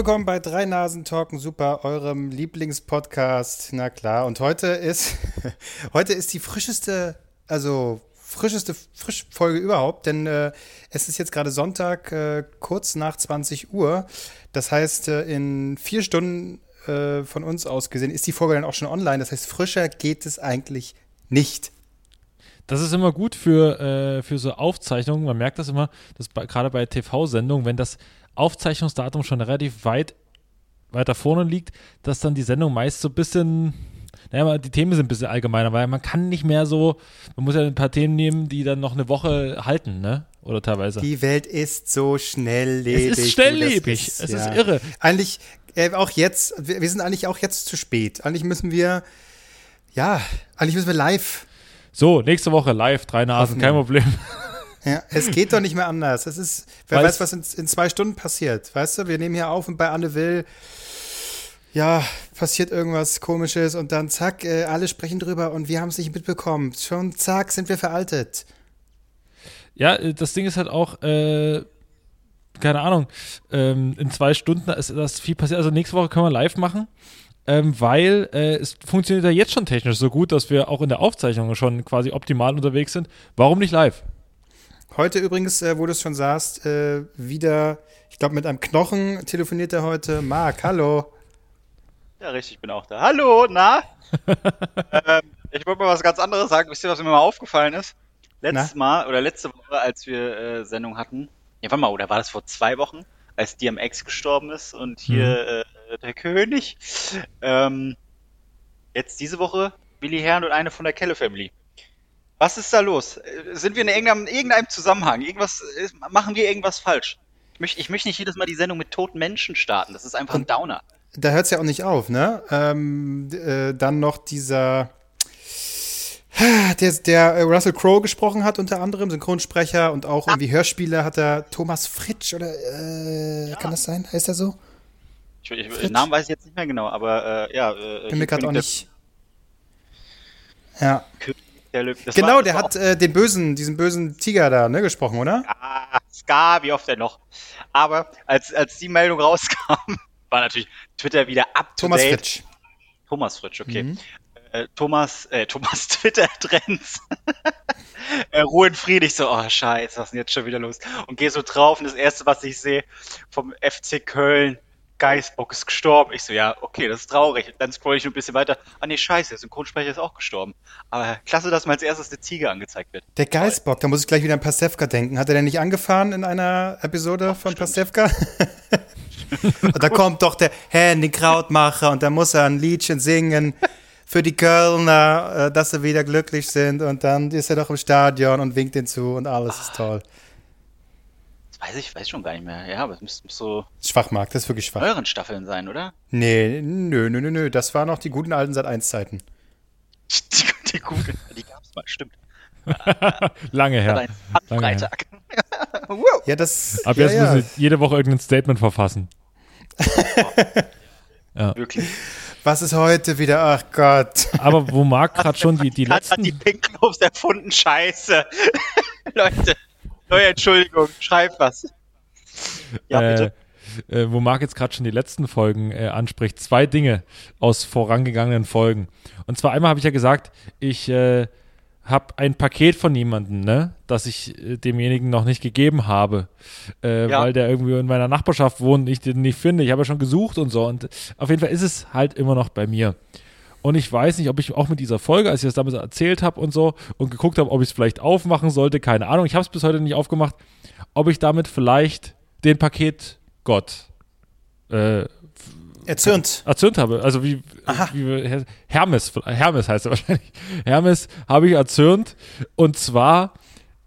willkommen bei Drei Nasen Talken Super, eurem Lieblingspodcast. Na klar, und heute ist, heute ist die frischeste, also frischeste Frischfolge überhaupt, denn äh, es ist jetzt gerade Sonntag, äh, kurz nach 20 Uhr. Das heißt, äh, in vier Stunden äh, von uns aus gesehen ist die Folge dann auch schon online. Das heißt, frischer geht es eigentlich nicht. Das ist immer gut für, äh, für so Aufzeichnungen. Man merkt das immer, dass gerade bei TV-Sendungen, wenn das Aufzeichnungsdatum schon relativ weit weiter vorne liegt, dass dann die Sendung meist so ein bisschen, naja, die Themen sind ein bisschen allgemeiner, weil man kann nicht mehr so, man muss ja ein paar Themen nehmen, die dann noch eine Woche halten, ne? Oder teilweise. Die Welt ist so schnelllebig. Es ist schnelllebig. Ist, es ja. ist irre. Eigentlich, äh, auch jetzt, wir, wir sind eigentlich auch jetzt zu spät. Eigentlich müssen wir, ja, eigentlich müssen wir live. So, nächste Woche live, drei Nasen, kein. Problem. Ja, es geht doch nicht mehr anders. Es ist, wer Weil weiß, was in, in zwei Stunden passiert. Weißt du, wir nehmen hier auf und bei Anne Will, ja, passiert irgendwas Komisches und dann zack, äh, alle sprechen drüber und wir haben es nicht mitbekommen. Schon zack, sind wir veraltet. Ja, äh, das Ding ist halt auch, äh, keine Ahnung, ähm, in zwei Stunden ist das viel passiert. Also nächste Woche können wir live machen, ähm, weil äh, es funktioniert ja jetzt schon technisch so gut, dass wir auch in der Aufzeichnung schon quasi optimal unterwegs sind. Warum nicht live? Heute übrigens, äh, wo du es schon sagst, äh, wieder, ich glaube, mit einem Knochen telefoniert er heute. Marc, hallo. Ja, richtig, ich bin auch da. Hallo, na? ähm, ich wollte mal was ganz anderes sagen. Wisst ihr, was mir mal aufgefallen ist? Letztes Mal oder letzte Woche, als wir äh, Sendung hatten. Ja, warte mal, oder war das vor zwei Wochen, als DMX gestorben ist und hier äh, der König? Ähm, jetzt diese Woche Willi Herrn und eine von der Kelle Family. Was ist da los? Äh, Sind wir in irgendeinem, irgendeinem Zusammenhang? Irgendwas, äh, machen wir irgendwas falsch? Ich möchte, ich möchte nicht jedes Mal die Sendung mit toten Menschen starten. Das ist einfach ein Downer. Da hört es ja auch nicht auf, ne? Ähm, äh, dann noch dieser, der, der äh, Russell Crowe gesprochen hat, unter anderem, Synchronsprecher und auch irgendwie Hörspiele hat er Thomas Fritsch oder äh, kann das sein? Heißt er so? Ich, ich, den Namen weiß ich jetzt nicht mehr genau, aber äh, ja. Äh, Bin mir gerade auch nicht. Ja. Der, der, das Genau, war- der hat äh, den bösen, diesen bösen Tiger da, ne, gesprochen, oder? Ah, Ska, wie oft denn noch? Aber als, als die Meldung rauskam, war natürlich Twitter wieder up to Thomas date. Fritsch. Thomas Fritsch, okay. Mhm. Äh, Thomas, äh, Thomas Twitter-Trends. äh, Ruhe in Frieden. Ich so, oh scheiße, was ist denn jetzt schon wieder los? Und gehe so drauf und das erste, was ich sehe, vom FC Köln, Geisbock ist gestorben. Ich so, ja, okay, das ist traurig. Dann scroll ich ein bisschen weiter. Ah nee, scheiße, der Synchronsprecher ist auch gestorben. Aber klasse, dass mir als erstes eine Ziege angezeigt wird. Der Geißbock, da muss ich gleich wieder an Pasewka denken. Hat er denn nicht angefahren in einer Episode von Pasewka? und da kommt doch der Henny Krautmacher und da muss er ein Liedchen singen für die Kölner, äh, dass sie wieder glücklich sind und dann ist er doch im Stadion und winkt den zu und alles ist toll. Weiß ich, weiß schon gar nicht mehr. Ja, aber es müsste so Schwachmarkt, das ist wirklich schwach. euren Staffeln sein, oder? Nee, nö, nö, nö, nö, das waren noch die guten alten Sat-1-Zeiten. Die, die gute, die gab's mal, stimmt. Lange her. Lange her. Freitag. wow. Ja, das. Ab ja, jetzt ja. müssen Sie jede Woche irgendein Statement verfassen. Wirklich. Was ist heute wieder? Ach Gott. Aber wo Marc gerade schon die, die Kat hat die letzten. Pink Globes erfunden, scheiße. Leute, neue Entschuldigung, schreib was. Ja, bitte. Äh, äh, wo Marc jetzt gerade schon die letzten Folgen äh, anspricht, zwei Dinge aus vorangegangenen Folgen. Und zwar einmal habe ich ja gesagt, ich äh, habe ein Paket von jemandem, ne, das ich äh, demjenigen noch nicht gegeben habe, äh, Ja. weil der irgendwie in meiner Nachbarschaft wohnt und ich den nicht finde. Ich habe ja schon gesucht und so. Und auf jeden Fall ist es halt immer noch bei mir. Und ich weiß nicht, ob ich auch mit dieser Folge, als ich das damals erzählt habe und so und geguckt habe, ob ich es vielleicht aufmachen sollte, keine Ahnung. Ich habe es bis heute nicht aufgemacht, ob ich damit vielleicht den Paket Gott äh, Erzürnt. erzürnt habe. Also wie, wie Hermes, Hermes heißt er wahrscheinlich. Hermes habe ich erzürnt. Und zwar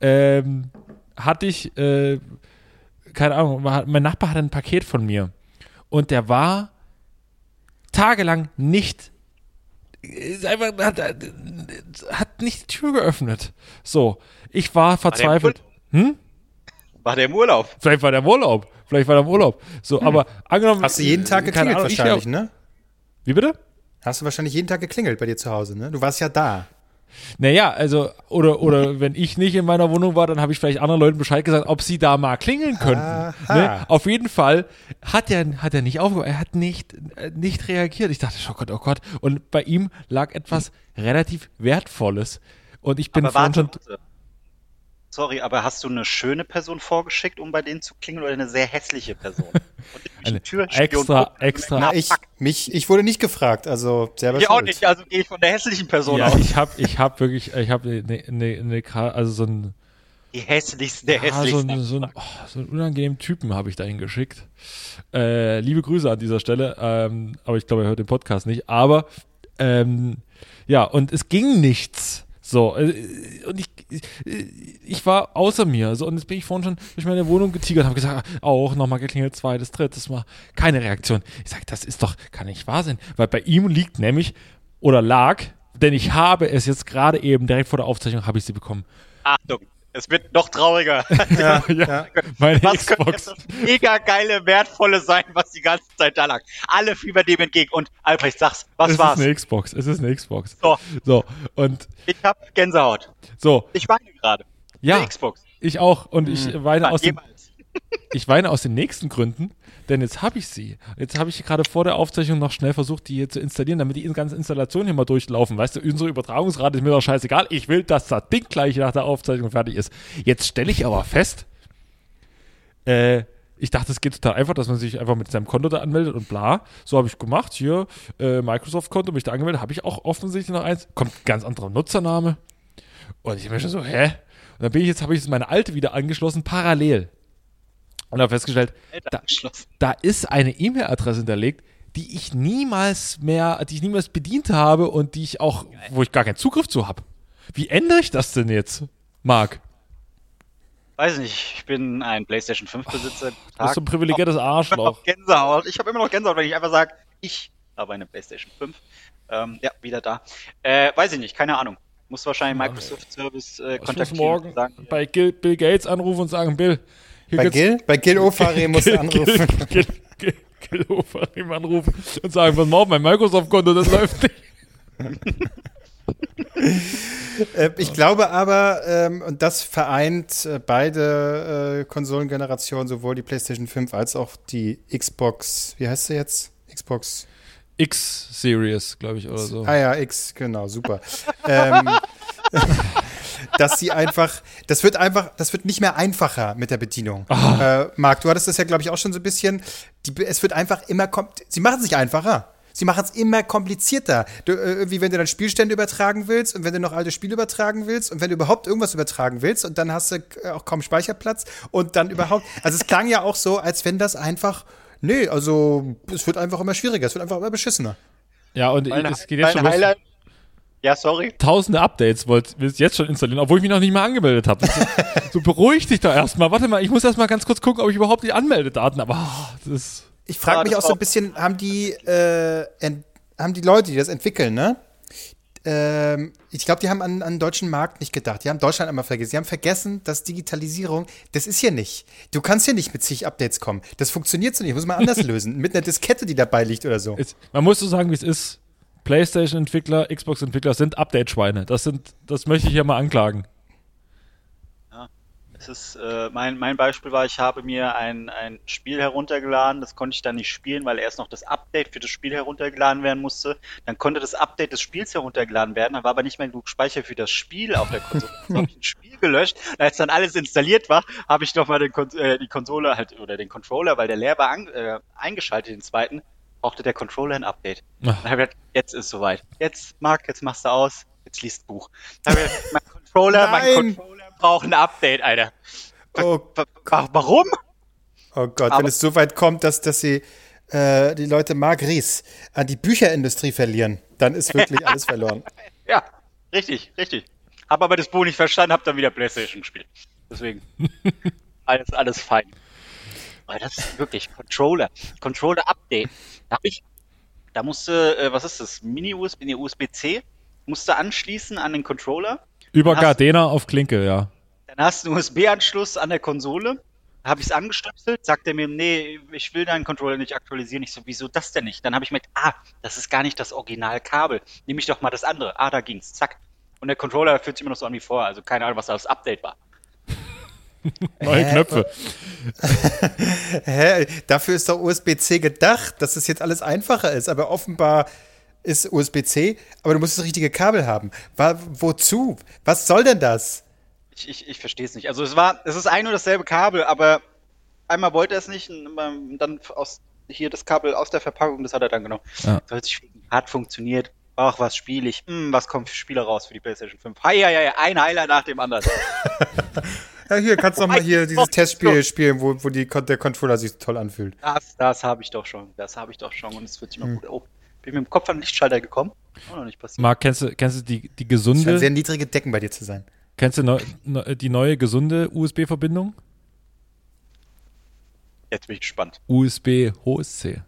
ähm, hatte ich, äh, keine Ahnung, mein Nachbar hatte ein Paket von mir. Und der war tagelang nicht ist einfach hat, hat nicht die Tür geöffnet. So, ich war verzweifelt. Hm? War der im Urlaub? Vielleicht war der im Urlaub. Vielleicht war der im Urlaub. So, aber angenommen. Hast du jeden Tag äh, geklingelt Ahnung, ich wahrscheinlich, ne? Wie bitte? Hast du wahrscheinlich jeden Tag geklingelt bei dir zu Hause, ne? Du warst ja da. Naja, also, oder, oder wenn ich nicht in meiner Wohnung war, dann habe ich vielleicht anderen Leuten Bescheid gesagt, ob sie da mal klingeln könnten. Ne? Auf jeden Fall hat er, hat er nicht aufgehört, er hat nicht, äh, nicht reagiert. Ich dachte, oh Gott, oh Gott. Und bei ihm lag etwas relativ Wertvolles. Und ich bin Aber warte, schon. Warte. Sorry, aber hast du eine schöne Person vorgeschickt, um bei denen zu klingeln, oder eine sehr hässliche Person? eine extra, extra. Na, ich, mich, ich wurde nicht gefragt, also selber Ich auch nicht, also gehe ich von der hässlichen Person ja, aus. Ich habe ich hab wirklich, ich habe eine, eine, eine, also so ein. Die hässlichste der ja, hässlichsten. So, ein, so, ein, oh, so einen unangenehmen Typen habe ich dahin geschickt. Äh, liebe Grüße an dieser Stelle, ähm, aber ich glaube, er hört den Podcast nicht. Aber ähm, ja, und es ging nichts. So, äh, und ich, ich war außer mir. So, und jetzt bin ich vorhin schon durch meine Wohnung getigert habe gesagt, auch nochmal geklingelt, zweites, drittes Mal. Keine Reaktion. Ich sage, das ist doch, kann nicht wahr sein. Weil bei ihm liegt nämlich, oder lag, denn ich habe es jetzt gerade eben direkt vor der Aufzeichnung, habe ich sie bekommen. Achtung, es wird noch trauriger. Ja, ja. Meine was Xbox. könnte das mega geile, wertvolle sein, was die ganze Zeit da lag? Alle fiebern dem entgegen. Und Albrecht, sag's, was es war's? Es ist eine Xbox, es ist eine Xbox. So. So, und. Ich hab Gänsehaut. So. Ich weine gerade. Ja. Eine Xbox. Ich auch. Und ich hm. weine aus dem, ich weine aus den nächsten Gründen, denn jetzt habe ich sie. Jetzt habe ich gerade vor der Aufzeichnung noch schnell versucht, die hier zu installieren, damit die ganze Installation hier mal durchlaufen. Weißt du, unsere Übertragungsrate ist mir doch scheißegal. Ich will, dass das Ding gleich nach der Aufzeichnung fertig ist. Jetzt stelle ich aber fest, äh, ich dachte, es geht total einfach, dass man sich einfach mit seinem Konto da anmeldet und bla. So habe ich gemacht. Hier, äh, Microsoft-Konto, mich da angemeldet, habe ich auch offensichtlich noch eins. Kommt ein ganz anderer Nutzername. Und ich bin schon so, hä? Und dann bin ich jetzt, habe ich jetzt meine alte wieder angeschlossen, parallel und habe festgestellt, da, da ist eine E-Mail-Adresse hinterlegt, die ich niemals mehr, die ich niemals bedient habe und die ich auch, wo ich gar keinen Zugriff zu habe. Wie ändere ich das denn jetzt, Marc? Weiß nicht, ich bin ein PlayStation 5 Besitzer. Du bist so ein privilegiertes Arschloch. Ich Gänsehaut. Ich habe immer noch Gänsehaut, wenn ich einfach sage, ich habe eine PlayStation 5. Ähm, ja, wieder da. Äh, weiß ich nicht, keine Ahnung. Muss wahrscheinlich Microsoft Service äh, kontaktieren. Ich muss morgen sagen, bei Bill Gates anrufen und sagen, Bill, bei Gil? Bei Gil Ofari muss er anrufen. Gil, Gil, Gil Ofari anrufen und sagen, was mal mein Microsoft-Konto, das läuft nicht. Äh, ich glaube aber, ähm, und das vereint äh, beide äh, Konsolengenerationen, sowohl die PlayStation 5 als auch die Xbox, wie heißt sie jetzt? Xbox X-Series, glaube ich, oder so. Ah ja, X, genau, super. ähm, dass sie einfach, das wird einfach, das wird nicht mehr einfacher mit der Bedienung. Oh. Äh, Marc, du hattest das ja, glaube ich, auch schon so ein bisschen. Die, es wird einfach immer, sie machen es nicht einfacher. Sie machen es immer komplizierter. Du, äh, irgendwie, wenn du dann Spielstände übertragen willst und wenn du noch alte Spiele übertragen willst und wenn du überhaupt irgendwas übertragen willst und dann hast du äh, auch kaum Speicherplatz und dann überhaupt. Also es klang ja auch so, als wenn das einfach. Nee, also es wird einfach immer schwieriger, es wird einfach immer beschissener. Ja, und es geht jetzt schon Highlight, ja, sorry. Tausende Updates wollt willst jetzt schon installieren, obwohl ich mich noch nicht mal angemeldet habe. so beruhig dich doch erstmal. Warte mal, ich muss erstmal ganz kurz gucken, ob ich überhaupt die Anmeldedaten habe. Oh, das ist ich frage ja, mich auch so ein bisschen, haben die, äh, haben die Leute, die das entwickeln, ne? Ähm, ich glaube, die haben an, an den deutschen Markt nicht gedacht. Die haben Deutschland einmal vergessen. Sie haben vergessen, dass Digitalisierung, das ist hier nicht. Du kannst hier nicht mit zig Updates kommen. Das funktioniert so nicht. Muss man anders lösen. Mit einer Diskette, die dabei liegt oder so. Es, man muss so sagen, wie es ist. PlayStation-Entwickler, Xbox-Entwickler sind Update-Schweine. Das sind, das möchte ich hier mal anklagen. Ja, es ist, äh, mein, mein Beispiel war, ich habe mir ein, ein Spiel heruntergeladen, das konnte ich dann nicht spielen, weil erst noch das Update für das Spiel heruntergeladen werden musste. Dann konnte das Update des Spiels heruntergeladen werden, dann war aber nicht mehr genug Speicher für das Spiel auf der Konsole. Dann habe ich ein Spiel gelöscht. Als dann alles installiert war, habe ich nochmal äh, die Konsole halt oder den Controller, weil der leer war, äh, eingeschaltet, den zweiten brauchte der Controller ein Update. Dann habe ich gedacht, jetzt ist soweit. Jetzt, Marc, jetzt machst du aus, jetzt liest Buch. Dann habe ich gedacht, mein Controller, mein Controller braucht ein Update, Alter. Oh, warum? Oh Gott, Aber wenn es so weit kommt, dass, dass sie äh, die Leute Marc Ries an die Bücherindustrie verlieren, dann ist wirklich alles verloren. Ja, richtig, richtig. Hab aber das Buch nicht verstanden, hab dann wieder Playstation gespielt. Deswegen alles, alles fein. Aber das ist wirklich Controller. Controller Update. Da habe ich, da musste, äh, was ist das? Mini-USB, nee, USB-C, musste anschließen an den Controller. Über Gardena auf Klinke, ja. Dann hast du einen USB-Anschluss an der Konsole. Habe ich es angestöpselt, sagt er mir, nee, ich will deinen Controller nicht aktualisieren. Ich so, wieso das denn nicht? Dann habe ich mir, ah, das ist gar nicht das Originalkabel. Nehme ich doch mal das andere. Ah, da ging's, zack. und der Controller fühlt sich immer noch so an wie vorher. Also keine Ahnung, was da das Update war. Neue Knöpfe. Hä? Dafür ist doch USB-C gedacht, dass es jetzt alles einfacher ist. Aber offenbar ist USB-C, aber du musst das richtige Kabel haben. War, wozu? Was soll denn das? Ich, ich, ich verstehe es nicht. Also es war, es ist ein und dasselbe Kabel, aber einmal wollte er es nicht und dann aus hier das Kabel aus der Verpackung, das hat er dann genommen. Ja. Das hat funktioniert. Ach, was spiele ich? Hm, was kommt für Spiele raus für die PlayStation 5? Hi, hi, hi, ein Highlight nach dem anderen. ja, hier, kannst du noch mal hier dieses Testspiel spielen, wo, wo die, der Controller sich toll anfühlt. Das, das habe ich doch schon. Das habe ich doch schon und es wird immer hm. gut. Oh, bin mit dem Kopf an den Lichtschalter gekommen. Auch noch nicht passiert. Marc, kennst du, kennst du die, die gesunde. Es scheint sehr niedrige Decken bei dir zu sein. Kennst du neu, ne, die neue gesunde USB-Verbindung? Jetzt bin ich gespannt. USB HOSC.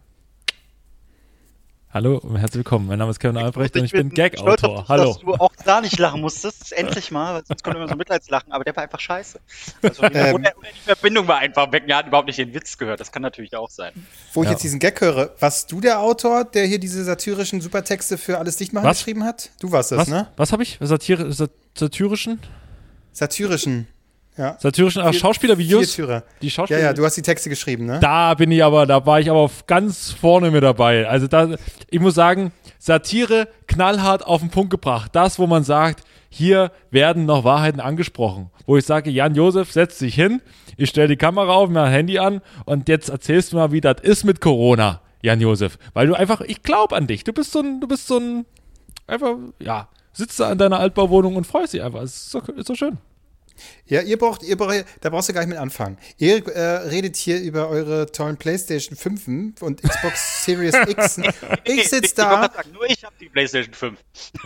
Hallo und herzlich willkommen. Mein Name ist Kevin Albrecht und ich bin, bin Gag-Autor. Hallo. Dass du auch da nicht lachen musstest, endlich mal, sonst kommt immer so Mitleidslachen, aber der war einfach scheiße. Also, ähm, oder, die Verbindung war einfach weg, er hat überhaupt nicht den Witz gehört, das kann natürlich auch sein. Wo ich ja. jetzt diesen Gag höre, warst du der Autor, der hier diese satirischen Supertexte für alles dicht machen geschrieben hat? Du warst das, Was? ne? Was habe ich? Satire, satirischen? Satirischen. Ja. Satyrischen Vier, Schauspielervideos. Viertürer. Die Schauspieler. Ja, ja, du hast die Texte geschrieben, ne? Da bin ich aber, da war ich aber ganz vorne mit dabei. Also da, ich muss sagen, Satire knallhart auf den Punkt gebracht. Das, wo man sagt, hier werden noch Wahrheiten angesprochen. Wo ich sage, Jan Josef setzt sich hin, ich stelle die Kamera auf, mein Handy an und jetzt erzählst du mal, wie das ist mit Corona, Jan Josef. Weil du einfach, ich glaube an dich. Du bist so ein, du bist so ein, einfach, ja, sitzt da in deiner Altbauwohnung und freust dich einfach. Es ist so, ist so schön. Ja, ihr braucht, ihr braucht, da brauchst du gar nicht mit anfangen. Ihr äh, redet hier über eure tollen PlayStation 5 und Xbox Series X. Ich sitze da. Ich nur ich habe die PlayStation 5.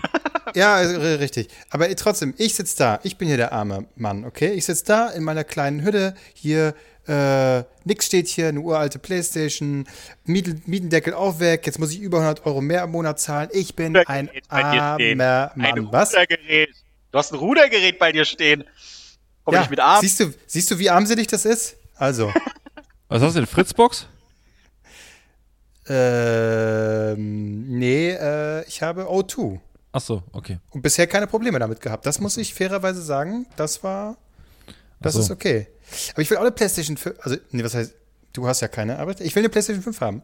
ja, äh, richtig. Aber trotzdem, ich sitze da. Ich bin hier der arme Mann, okay? Ich sitze da in meiner kleinen Hütte. Hier, äh, nix steht hier, eine uralte Playstation. Mieten, Mietendeckel auch weg. Jetzt muss ich über 100 Euro mehr im Monat zahlen. Ich bin ein armer Mann. Was? Du hast ein Rudergerät bei dir stehen. Komm ja, ich mit Arm. Siehst du, siehst du, wie armselig das ist? Also. Was hast du denn? Fritzbox? Ähm, nee, äh, ich habe O2. Ach so, okay. Und bisher keine Probleme damit gehabt. Das muss ich fairerweise sagen. Das war, das so. ist okay. Aber ich will auch eine PlayStation 5, also, nee, was heißt, du hast ja keine, aber ich will eine PlayStation 5 haben.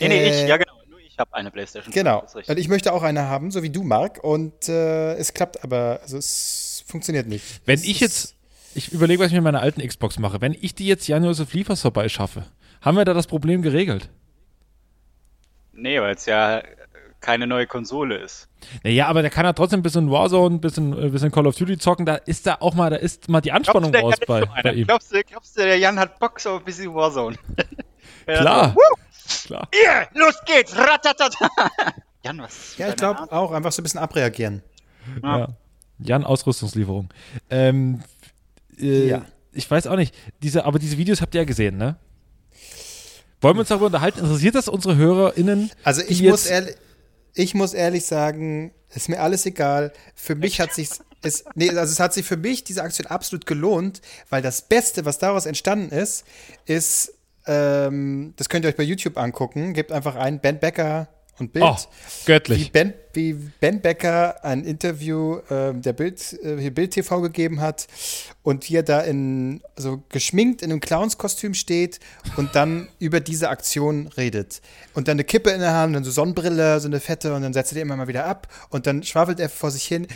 Nee, nee, äh, ich, ja genau. Nur ich habe eine PlayStation 5. Genau. Und ich möchte auch eine haben, so wie du, Marc. Und äh, es klappt aber, also es funktioniert nicht. Wenn es ich jetzt ich überlege, was ich mit meiner alten Xbox mache. Wenn ich die jetzt Jan-Josef Liefers vorbeischaffe, haben wir da das Problem geregelt? Nee, weil es ja keine neue Konsole ist. Naja, aber der kann ja trotzdem ein bisschen Warzone, ein bisschen, ein bisschen Call of Duty zocken. Da ist da auch mal, da ist mal die Anspannung raus bei, bei ihm. Glaubst du, glaubst du, der Jan hat Bock auf ein bisschen Warzone? Klar. Klar. Hier, los geht's! Ratatata. Jan, was? Ja, ich glaube auch, einfach so ein bisschen abreagieren. Ja. ja. Jan, Ausrüstungslieferung. Ähm, äh, ja. Ich weiß auch nicht. Diese, aber diese Videos habt ihr ja gesehen, ne? Wollen wir uns darüber unterhalten? Interessiert das unsere HörerInnen? Also ich muss, ehrlich, ich muss ehrlich sagen, ist mir alles egal. Für mich hat sich es, nee, also es hat sich für mich diese Aktion absolut gelohnt, weil das Beste, was daraus entstanden ist, ist, ähm, das könnt ihr euch bei YouTube angucken. Gebt einfach ein Ben Becker und Bild. Oh, göttlich. Wie Ben, wie ben Becker ein Interview äh, der Bild, äh, Bild TV gegeben hat und wie er da in, so geschminkt in einem Clownskostüm steht und dann über diese Aktion redet. Und dann eine Kippe in der Hand, dann so Sonnenbrille, so eine fette und dann setzt er die immer mal wieder ab und dann schwafelt er vor sich hin.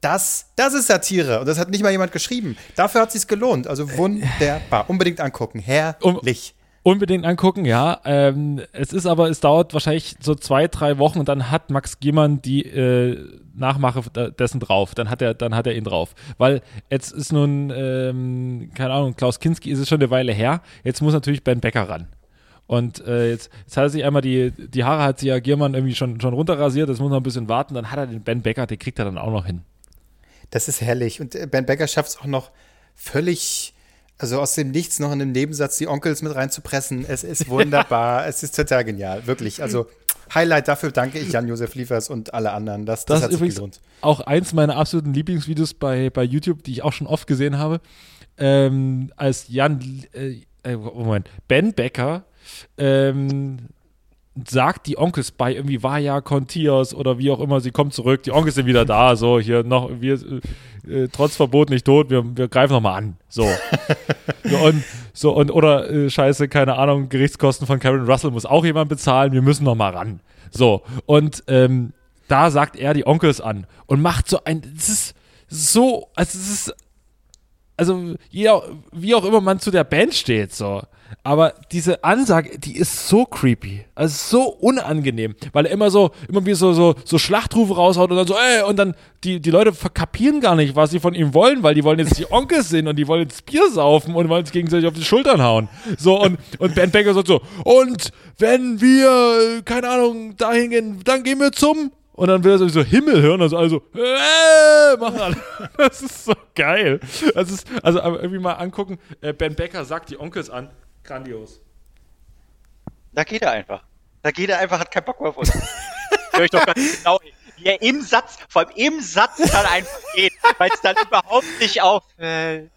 Das, das ist Satire. Und das hat nicht mal jemand geschrieben. Dafür hat es sich gelohnt. Also wunderbar. Unbedingt angucken. Herrlich. Um Unbedingt angucken, ja. Ähm, es ist aber, es dauert wahrscheinlich so zwei, drei Wochen und dann hat Max Giemann die äh, Nachmache dessen drauf. Dann hat er, dann hat er ihn drauf. Weil jetzt ist nun, ähm, keine Ahnung, Klaus Kinski ist es schon eine Weile her. Jetzt muss natürlich Ben Becker ran. Und äh, jetzt, jetzt hat er sich einmal die, die Haare hat sich ja Giermann irgendwie schon, schon runterrasiert, das muss noch ein bisschen warten. Dann hat er den Ben Becker, den kriegt er dann auch noch hin. Das ist herrlich. Und äh, Ben Becker schafft es auch noch völlig also aus dem Nichts noch in einem Nebensatz die Onkels mit reinzupressen. Es ist wunderbar. es ist total genial. Wirklich. Also Highlight dafür danke ich Jan-Josef Liefers und alle anderen. Das, das, das hat ist übrigens gelohnt. auch eins meiner absoluten Lieblingsvideos bei, bei YouTube, die ich auch schon oft gesehen habe. Ähm, als Jan, äh, äh Moment, Ben Becker ähm, sagt die Onkels bei irgendwie Vaya Contiers oder wie auch immer, sie kommt zurück, die Onkels sind wieder da, so hier noch, wir äh, trotz Verbot nicht tot, wir, wir greifen nochmal an. So. so. und so und oder äh, scheiße, keine Ahnung, Gerichtskosten von Karen Russell muss auch jemand bezahlen, wir müssen nochmal ran. So. Und ähm, da sagt er die Onkels an und macht so ein. Das ist so, also es ist. Also, wie auch immer man zu der Band steht, so. Aber diese Ansage, die ist so creepy. Also so unangenehm, weil er immer so, immer wie so, so, so Schlachtrufe raushaut und dann so, ey, und dann die, die Leute verkapieren gar nicht, was sie von ihm wollen, weil die wollen jetzt die Onkels sehen und die wollen jetzt Bier saufen und wollen sich gegenseitig auf die Schultern hauen. So, und, und Ben Becker sagt so, und wenn wir, keine Ahnung, dahin gehen, dann gehen wir zum und dann will er so Himmel hören, also also äh, machen alle. Das ist so geil. Das ist, also irgendwie mal angucken, äh, Ben Becker sagt die Onkels an, Grandios. Da geht er einfach. Da geht er einfach, hat keinen Bock mehr auf uns. Hör ich doch ganz genau. Wie er im Satz, vor allem im Satz dann einfach geht, weil es dann überhaupt nicht auffällt.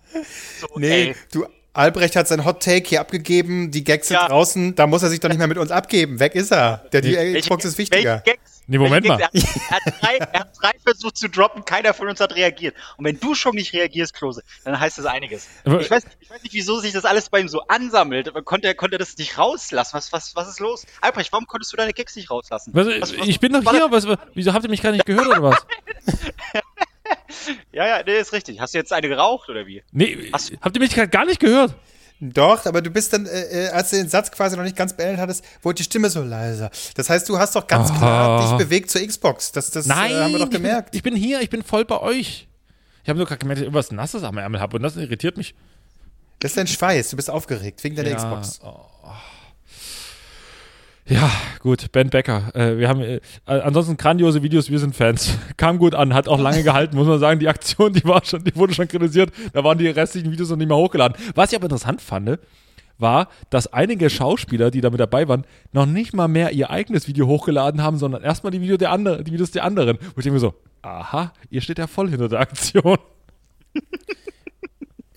So, nee, ey. du, Albrecht hat sein Hot Take hier abgegeben, die Gags sind ja. draußen, da muss er sich doch nicht mehr mit uns abgeben. Weg ist er. Der die Xbox ist wichtiger. Gags Nee, Moment mal. Er, er, hat drei, er, hat drei, versucht zu droppen, keiner von uns hat reagiert. Und wenn du schon nicht reagierst, Klose, dann heißt das einiges. Ich weiß, ich weiß nicht, wieso sich das alles bei ihm so ansammelt. Aber konnte, konnte er das nicht rauslassen? Was, was, was ist los? Albrecht, warum konntest du deine Kicks nicht rauslassen? Was, was, ich bin doch hier. Was, wieso habt ihr mich gar nicht gehört oder was? ja, ja, nee, ist richtig. Hast du jetzt eine geraucht oder wie? Nee, Hast, habt ihr mich gar nicht gehört? Doch, aber du bist dann, äh, äh, als du den Satz quasi noch nicht ganz beendet hattest, wurde die Stimme so leiser. Das heißt, du hast doch ganz oh. klar dich bewegt zur Xbox. Das, das Nein, äh, haben wir doch gemerkt. Ich bin, ich bin hier, ich bin voll bei euch. Ich habe nur gerade gemerkt, dass ich irgendwas Nasses am Ärmel habe und das irritiert mich. Das ist dein Schweiß, du bist aufgeregt wegen deiner ja, Xbox. Oh. Ja, gut, Ben Becker. Äh, wir haben äh, ansonsten grandiose Videos, wir sind Fans. Kam gut an, hat auch lange gehalten, muss man sagen. Die Aktion, die war schon, die wurde schon kritisiert. Da waren die restlichen Videos noch nicht mehr hochgeladen. Was ich aber interessant fand, war, dass einige Schauspieler, die da mit dabei waren, noch nicht mal mehr ihr eigenes Video hochgeladen haben, sondern erstmal die, Video der andere, die Videos der anderen. Wo ich denke mir so, aha, ihr steht ja voll hinter der Aktion.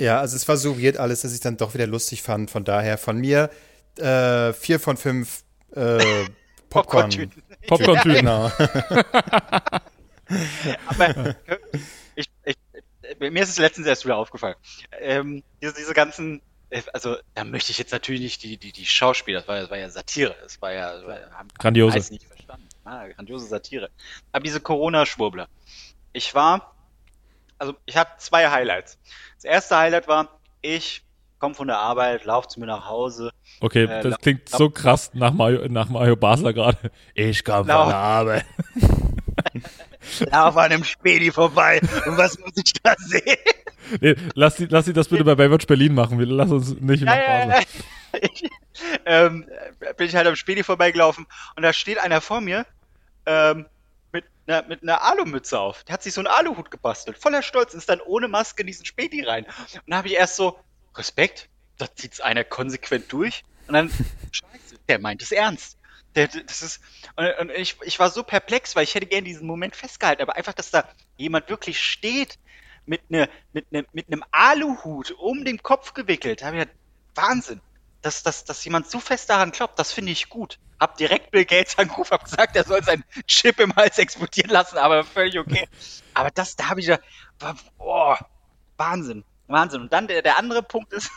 Ja, also es war so weird alles, dass ich dann doch wieder lustig fand. Von daher von mir äh, vier von fünf äh, Popcorn. Popcorn-Tüten. Genau. Aber ich, ich, mir ist es letztens erst wieder aufgefallen. Ähm, diese, diese ganzen, äh, also da möchte ich jetzt natürlich nicht die, die, die Schauspieler, das war, das war ja Satire, das war ja, das war, haben grandiose. nicht verstanden. Ah, grandiose Satire. Aber diese Corona-Schwurbler. Ich war, also ich hatte zwei Highlights. Das erste Highlight war, ich komme von der Arbeit, lauf zu mir nach Hause. Okay, äh, das klingt so krass nach Mario, nach Mario Basler gerade. Ich komme von der Arbeit. lauf an einem Spedi vorbei. Und was muss ich da sehen? Nee, lass sie, lass das bitte bei Baywatch Berlin machen. Wir lassen uns nicht nach Basel. ich, ähm, bin ich halt am Spedi vorbeigelaufen und da steht einer vor mir ähm, mit einer, mit einer Alumütze auf. Der hat sich so einen Aluhut gebastelt. Voller Stolz ist dann ohne Maske in diesen Spedi rein. Und da habe ich erst so, Respekt, da zieht's einer konsequent durch und dann, scheiße, der meint es ernst. Der, das ist, und, ich, ich war so perplex, weil ich hätte gerne diesen Moment festgehalten, aber einfach, dass da jemand wirklich steht mit, ne, mit, ne, mit einem Aluhut um den Kopf gewickelt, habe ich gedacht, Wahnsinn. Dass, dass, dass jemand so fest daran glaubt, das finde ich gut. Hab direkt Bill Gates angerufen, hab gesagt, er soll seinen Chip im Hals explodieren lassen, aber völlig okay. Aber das, da habe ich ja, boah, Wahnsinn. Wahnsinn. Und dann der, der andere Punkt ist,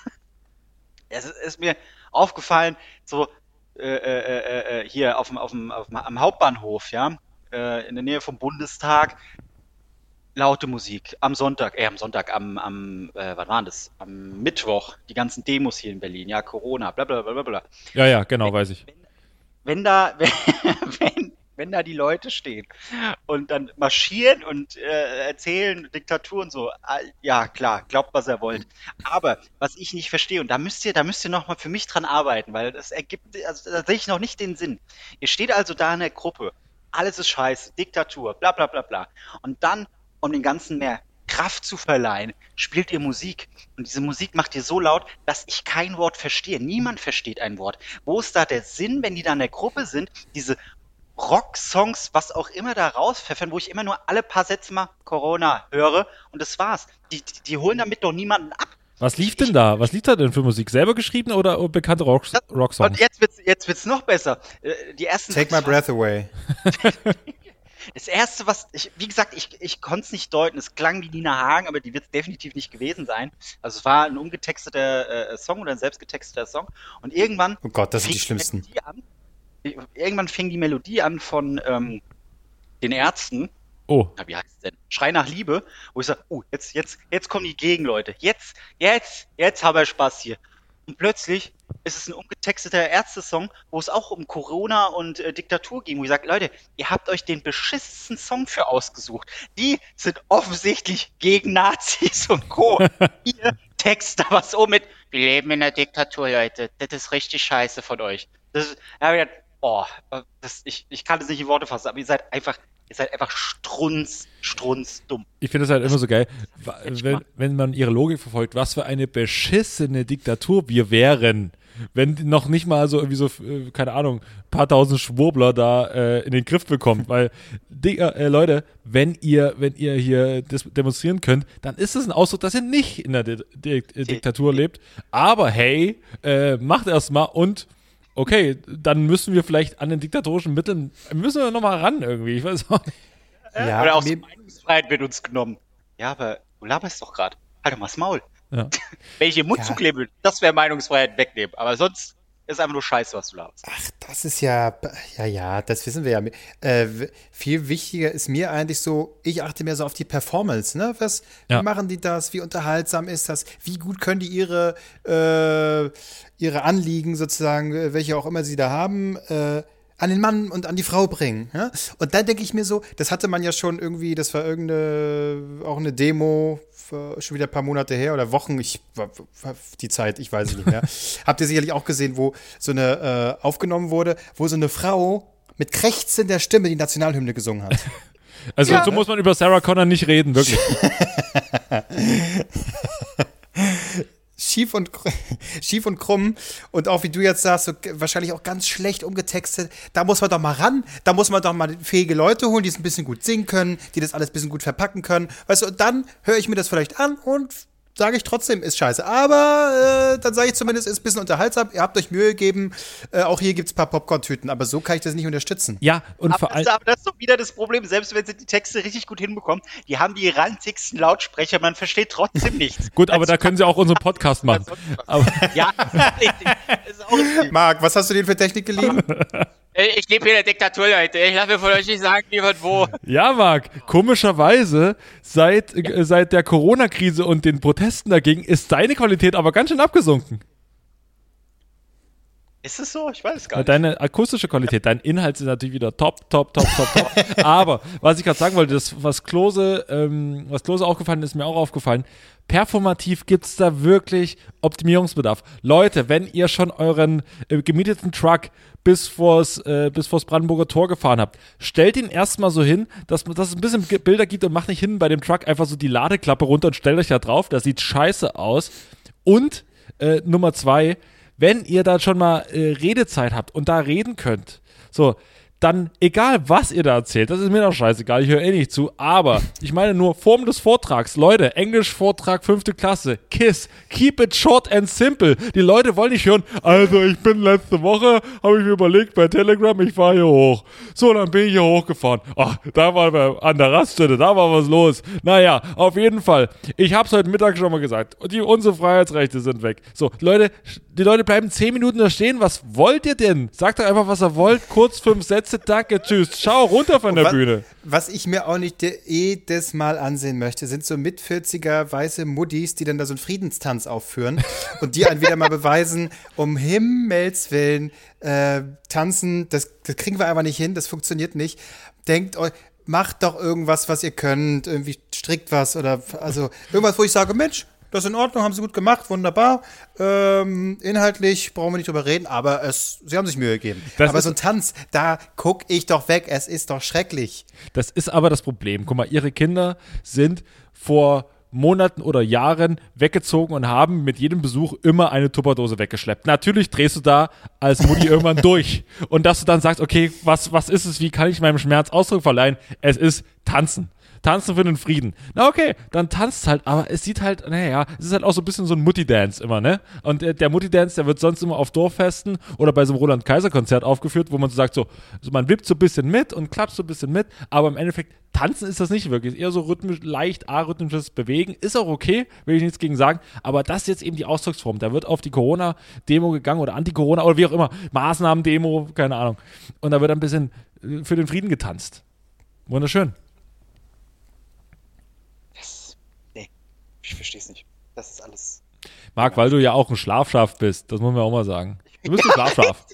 es ist mir aufgefallen, so äh, äh, äh, äh, hier auf dem, auf dem, auf dem, am Hauptbahnhof, ja, äh, in der Nähe vom Bundestag, laute Musik. Am Sonntag, äh, am Sonntag, am, am äh, was war das? Am Mittwoch, die ganzen Demos hier in Berlin, ja, Corona, bla bla bla bla. Ja, ja, genau, wenn, weiß ich. Wenn, wenn da, wenn, wenn, da die Leute stehen und dann marschieren und äh, erzählen Diktatur und so, ja klar, glaubt was er wollt. Aber was ich nicht verstehe und da müsst ihr, da müsst ihr noch mal für mich dran arbeiten, weil das ergibt, also da sehe ich noch nicht den Sinn. Ihr steht also da in der Gruppe, alles ist scheiße, Diktatur, bla bla bla bla, und dann um den ganzen mehr Kraft zu verleihen, spielt ihr Musik. Und diese Musik macht ihr so laut, dass ich kein Wort verstehe. Niemand versteht ein Wort. Wo ist da der Sinn, wenn die da in der Gruppe sind, diese Rocksongs, was auch immer da rauspfeffern, wo ich immer nur alle paar Sätze mal Corona höre und das war's. Die, die, die holen damit doch niemanden ab. Was lief denn da? Was lief da denn für Musik? Selber geschrieben oder bekannte Rock Rocksongs? Und jetzt wird's, jetzt wird's noch besser. Äh, die ersten Take my breath away. Das erste, was ich, wie gesagt, ich, ich konnte es nicht deuten. Es klang wie Nina Hagen, aber die wird es definitiv nicht gewesen sein. Also es war ein umgetexteter äh, Song oder ein selbstgetexteter Song. Und irgendwann. Oh Gott, das sind die schlimmsten. Die an, irgendwann fing die Melodie an von ähm, den Ärzten. Oh. Na, wie heißt es denn? Schrei nach Liebe, wo ich sage, oh, jetzt, jetzt, jetzt kommen die Gegenleute. Jetzt, jetzt, jetzt haben wir Spaß hier. Und plötzlich ist es ein umgetexteter Ärzte-Song, wo es auch um Corona und äh, Diktatur ging, wo ich sage, Leute, ihr habt euch den beschissensten Song für ausgesucht. Die sind offensichtlich gegen Nazis und Co. ihr text da was um mit, wir leben in der Diktatur, Leute. Das ist richtig scheiße von euch. Das ist, ja, oh, das, ich, ich kann das nicht in Worte fassen, aber ihr seid einfach ihr seid einfach strunz, strunz dumm. Ich finde es halt immer so geil, wenn, wenn man ihre Logik verfolgt, was für eine beschissene Diktatur wir wären wenn noch nicht mal so irgendwie so, äh, keine Ahnung, paar tausend Schwurbler da äh, in den Griff bekommt. Weil, Digga, äh, Leute, wenn ihr, wenn ihr hier demonstrieren könnt, dann ist es ein Ausdruck, dass ihr nicht in der Di Di Diktatur lebt. Aber hey, äh, macht erst mal und okay, dann müssen wir vielleicht an den diktatorischen Mitteln, müssen wir nochmal ran irgendwie. Ich weiß auch nicht. Ja, Oder aus Meinungsfreiheit wird uns genommen. Ja, aber du laberst doch gerade. Halt doch mal das Maul. Ja. Welche Mund ja. das wäre Meinungsfreiheit wegnehmen. Aber sonst ist einfach nur Scheiße, was du laberst. Ach, das ist ja, ja, ja, das wissen wir ja. Äh, viel wichtiger ist mir eigentlich so, ich achte mehr so auf die Performance, ne? Was, ja. Wie machen die das? Wie unterhaltsam ist das? Wie gut können die ihre, äh, ihre Anliegen sozusagen, äh, welche auch immer sie da haben, äh, an den Mann und an die Frau bringen. Ja? Und dann denke ich mir so, das hatte man ja schon irgendwie, das war irgendeine, auch eine Demo, schon wieder ein paar Monate her oder Wochen, ich die Zeit, ich weiß es nicht mehr. Habt ihr sicherlich auch gesehen, wo so eine äh, aufgenommen wurde, wo so eine Frau mit krächzender Stimme die Nationalhymne gesungen hat. Also ja. so muss man über Sarah Connor nicht reden, wirklich. schief und, schief und krumm und auch wie du jetzt sagst, so wahrscheinlich auch ganz schlecht umgetextet. Da muss man doch mal ran, da muss man doch mal fähige Leute holen, die es ein bisschen gut singen können, die das alles ein bisschen gut verpacken können. Weißt du, und dann höre ich mir das vielleicht an und sage ich trotzdem, ist scheiße. Aber äh, dann sage ich zumindest, ist ein bisschen unterhaltsam. Ihr habt euch Mühe gegeben. Äh, auch hier gibt es ein paar Popcorn-Tüten. Aber so kann ich das nicht unterstützen. Ja, und aber vor allem. Aber das ist doch wieder das Problem. Selbst wenn sie die Texte richtig gut hinbekommen, die haben die ranzigsten Lautsprecher. Man versteht trotzdem nichts. gut, aber da können sie auch unseren Podcast machen. ja, Marc, was hast du denn für Technik geliehen? Ich lebe hier in der Diktatur, Leute. Ich lasse mir von euch nicht sagen, wie und wo. Ja, Marc, komischerweise, seit, äh, seit der Corona-Krise und den Protesten dagegen, ist deine Qualität aber ganz schön abgesunken. Ist es so? Ich weiß es gar nicht. Deine akustische Qualität, dein Inhalt ist natürlich wieder top, top, top, top, top. Aber was ich gerade sagen wollte, das, was Klose, ähm, was Klose aufgefallen ist, mir auch aufgefallen. Performativ gibt es da wirklich Optimierungsbedarf. Leute, wenn ihr schon euren äh, gemieteten Truck bis vors, äh, bis vors Brandenburger Tor gefahren habt, stellt ihn erstmal so hin, dass, dass es ein bisschen Bilder gibt und macht nicht hinten bei dem Truck einfach so die Ladeklappe runter und stellt euch da drauf. Das sieht scheiße aus. Und äh, Nummer zwei, wenn ihr da schon mal äh, Redezeit habt und da reden könnt, so, dann egal was ihr da erzählt, das ist mir doch scheißegal, ich höre eh nicht zu, aber ich meine nur Form des Vortrags. Leute, Englisch-Vortrag fünfte Klasse, KISS, keep it short and simple. Die Leute wollen nicht hören, also ich bin letzte Woche, habe ich mir überlegt bei Telegram, ich fahre hier hoch. So, dann bin ich hier hochgefahren. Ach, da war wir an der Raststätte, da war was los. Naja, auf jeden Fall. Ich habe es heute Mittag schon mal gesagt. Die, unsere Freiheitsrechte sind weg. So, Leute, die Leute bleiben zehn Minuten da stehen. Was wollt ihr denn? Sagt doch einfach, was ihr wollt. Kurz fünf Sätze danke, tschüss. Schau runter von der was, Bühne. Was ich mir auch nicht jedes Mal ansehen möchte, sind so mit 40er weiße Muddis, die dann da so einen Friedenstanz aufführen und die einen wieder mal beweisen, um Himmels Willen, äh, tanzen, das, das kriegen wir einfach nicht hin, das funktioniert nicht. Denkt euch, macht doch irgendwas, was ihr könnt, irgendwie strickt was oder also irgendwas, wo ich sage, Mensch, das ist in Ordnung, haben sie gut gemacht, wunderbar. Ähm, inhaltlich brauchen wir nicht drüber reden, aber es, sie haben sich Mühe gegeben. Das aber so ein Tanz, da guck ich doch weg, es ist doch schrecklich. Das ist aber das Problem. Guck mal, ihre Kinder sind vor Monaten oder Jahren weggezogen und haben mit jedem Besuch immer eine Tupperdose weggeschleppt. Natürlich drehst du da als Mutti irgendwann durch. Und dass du dann sagst, okay, was, was ist es, wie kann ich meinem Schmerz Ausdruck verleihen? Es ist Tanzen. Tanzen für den Frieden. Na okay, dann tanzt halt, aber es sieht halt, naja, es ist halt auch so ein bisschen so ein Mutti-Dance immer, ne? Und der, der Mutti-Dance, der wird sonst immer auf Dorffesten oder bei so einem Roland-Kaiser-Konzert aufgeführt, wo man so sagt, so, also man wippt so ein bisschen mit und klatscht so ein bisschen mit, aber im Endeffekt, tanzen ist das nicht wirklich. Eher so rhythmisch, leicht arrhythmisches Bewegen. Ist auch okay, will ich nichts gegen sagen, aber das ist jetzt eben die Ausdrucksform. Da wird auf die Corona-Demo gegangen oder Anti-Corona oder wie auch immer, Maßnahmen-Demo, keine Ahnung. Und da wird ein bisschen äh, für den Frieden getanzt. Wunderschön. Ich verstehe es nicht. Das ist alles. Marc, weil du ja auch ein Schlafschaf bist, das muss man auch mal sagen. Du bist ein Schlafschaf.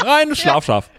Rein Schlafschaf.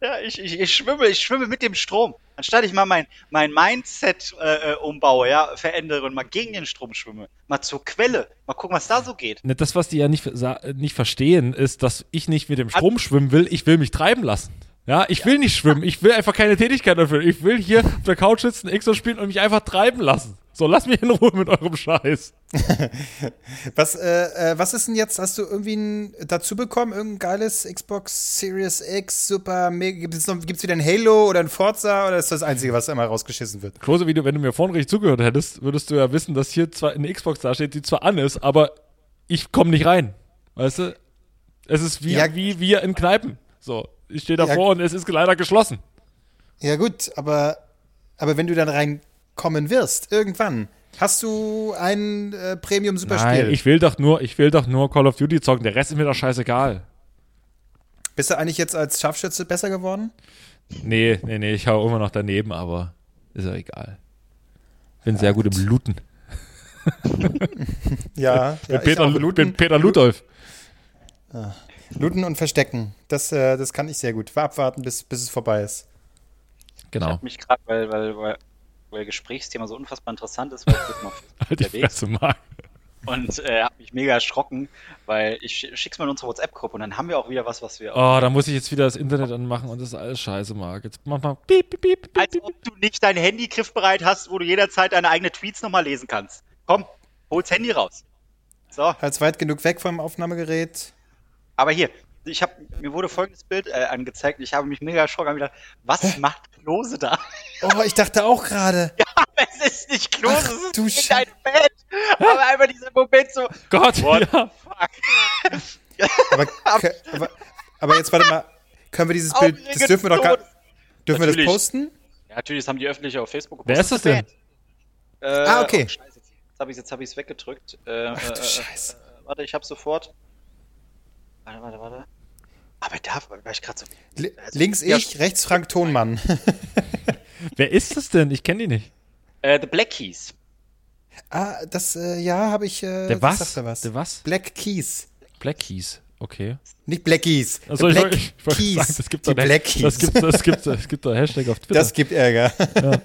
Ja, ja ich, ich, ich, schwimme, ich schwimme mit dem Strom. Anstatt ich mal mein, mein Mindset äh, äh umbaue, ja, verändere und mal gegen den Strom schwimme, mal zur Quelle, mal gucken, was da so geht. Ne, das, was die ja nicht, nicht verstehen, ist, dass ich nicht mit dem Strom schwimmen will, ich will mich treiben lassen. Ja, ich will nicht schwimmen. Ich will einfach keine Tätigkeit dafür. Ich will hier auf der Couch sitzen, Xbox spielen und mich einfach treiben lassen. So, lass mich in Ruhe mit eurem Scheiß. was, äh, äh, was ist denn jetzt? Hast du irgendwie ein, dazu bekommen? Irgendein geiles Xbox Series X, super, mega. Gibt es gibt's wieder ein Halo oder ein Forza oder ist das das Einzige, was immer rausgeschissen wird? Klose, wie du, wenn du mir vorhin richtig zugehört hättest, würdest du ja wissen, dass hier zwar eine Xbox da steht, die zwar an ist, aber ich komme nicht rein. Weißt du? Es ist wie, ja. wie wir in Kneipen. So, ich stehe davor ja. und es ist leider geschlossen. Ja, gut, aber, aber wenn du dann reinkommen wirst, irgendwann, hast du ein äh, Premium-Superspiel. Nein, ich will doch nur, ich will doch nur Call of Duty zocken, der Rest ist mir doch scheißegal. Bist du eigentlich jetzt als Scharfschütze besser geworden? Nee, nee, nee, ich hau immer noch daneben, aber ist ja egal. Bin ja, sehr gut, gut im Looten. ja, ja Peter, bin Peter Ludolf. Ah. Looten und verstecken. Das, äh, das kann ich sehr gut. Abwarten, bis, bis es vorbei ist. Genau. Ich habe mich gerade, weil, weil, weil, weil Gesprächsthema so unfassbar interessant ist, weil ich bin noch halt unterwegs und äh, habe mich mega erschrocken, weil ich schick's mal in unsere WhatsApp-Gruppe und dann haben wir auch wieder was, was wir. Oh, da muss ich jetzt wieder das Internet anmachen und das ist alles scheiße, Marc. Jetzt mach mal piep, piep, piep, piep, Als ob du nicht dein Handy griffbereit hast, wo du jederzeit deine eigenen Tweets nochmal lesen kannst. Komm, hol's Handy raus. So. Halt's weit genug weg vom Aufnahmegerät. Aber hier, ich habe mir wurde folgendes Bild äh, angezeigt. Ich habe mich mega erschrocken und gedacht, was Hä? macht Klose da? Oh, ich dachte auch gerade. Ja, es ist nicht Klose, Ach, es ist nicht dein Bett. Aber einfach dieser Moment so. Gott, what ja. fuck? aber, aber, aber, jetzt warte mal, können wir dieses Bild, das dürfen wir doch gar, dürfen natürlich. wir das posten? Ja, natürlich, das haben die öffentlich auf Facebook gepostet. Wer ist das denn? Äh, ah, okay. Oh, Scheiße, jetzt habe ich es hab weggedrückt. Äh, Ach du äh, Scheiße. Äh, warte, ich habe sofort. Warte, warte, warte. Aber da war ich gerade so. Also, links ich, ja, rechts Frank Thonmann. Wer ist das denn? Ich kenne die nicht. Äh, The Black Keys. Ah, das, äh, ja, habe ich. Äh, Der was? was? Der was? Black Keys. Black Keys, okay. Nicht Black Keys. Also Black ich, ich, ich Keys. Sagen, das gibt die Black Keys. Das gibt, das gibt, das gibt ein Hashtag auf Twitter. Das gibt Ärger. Ja.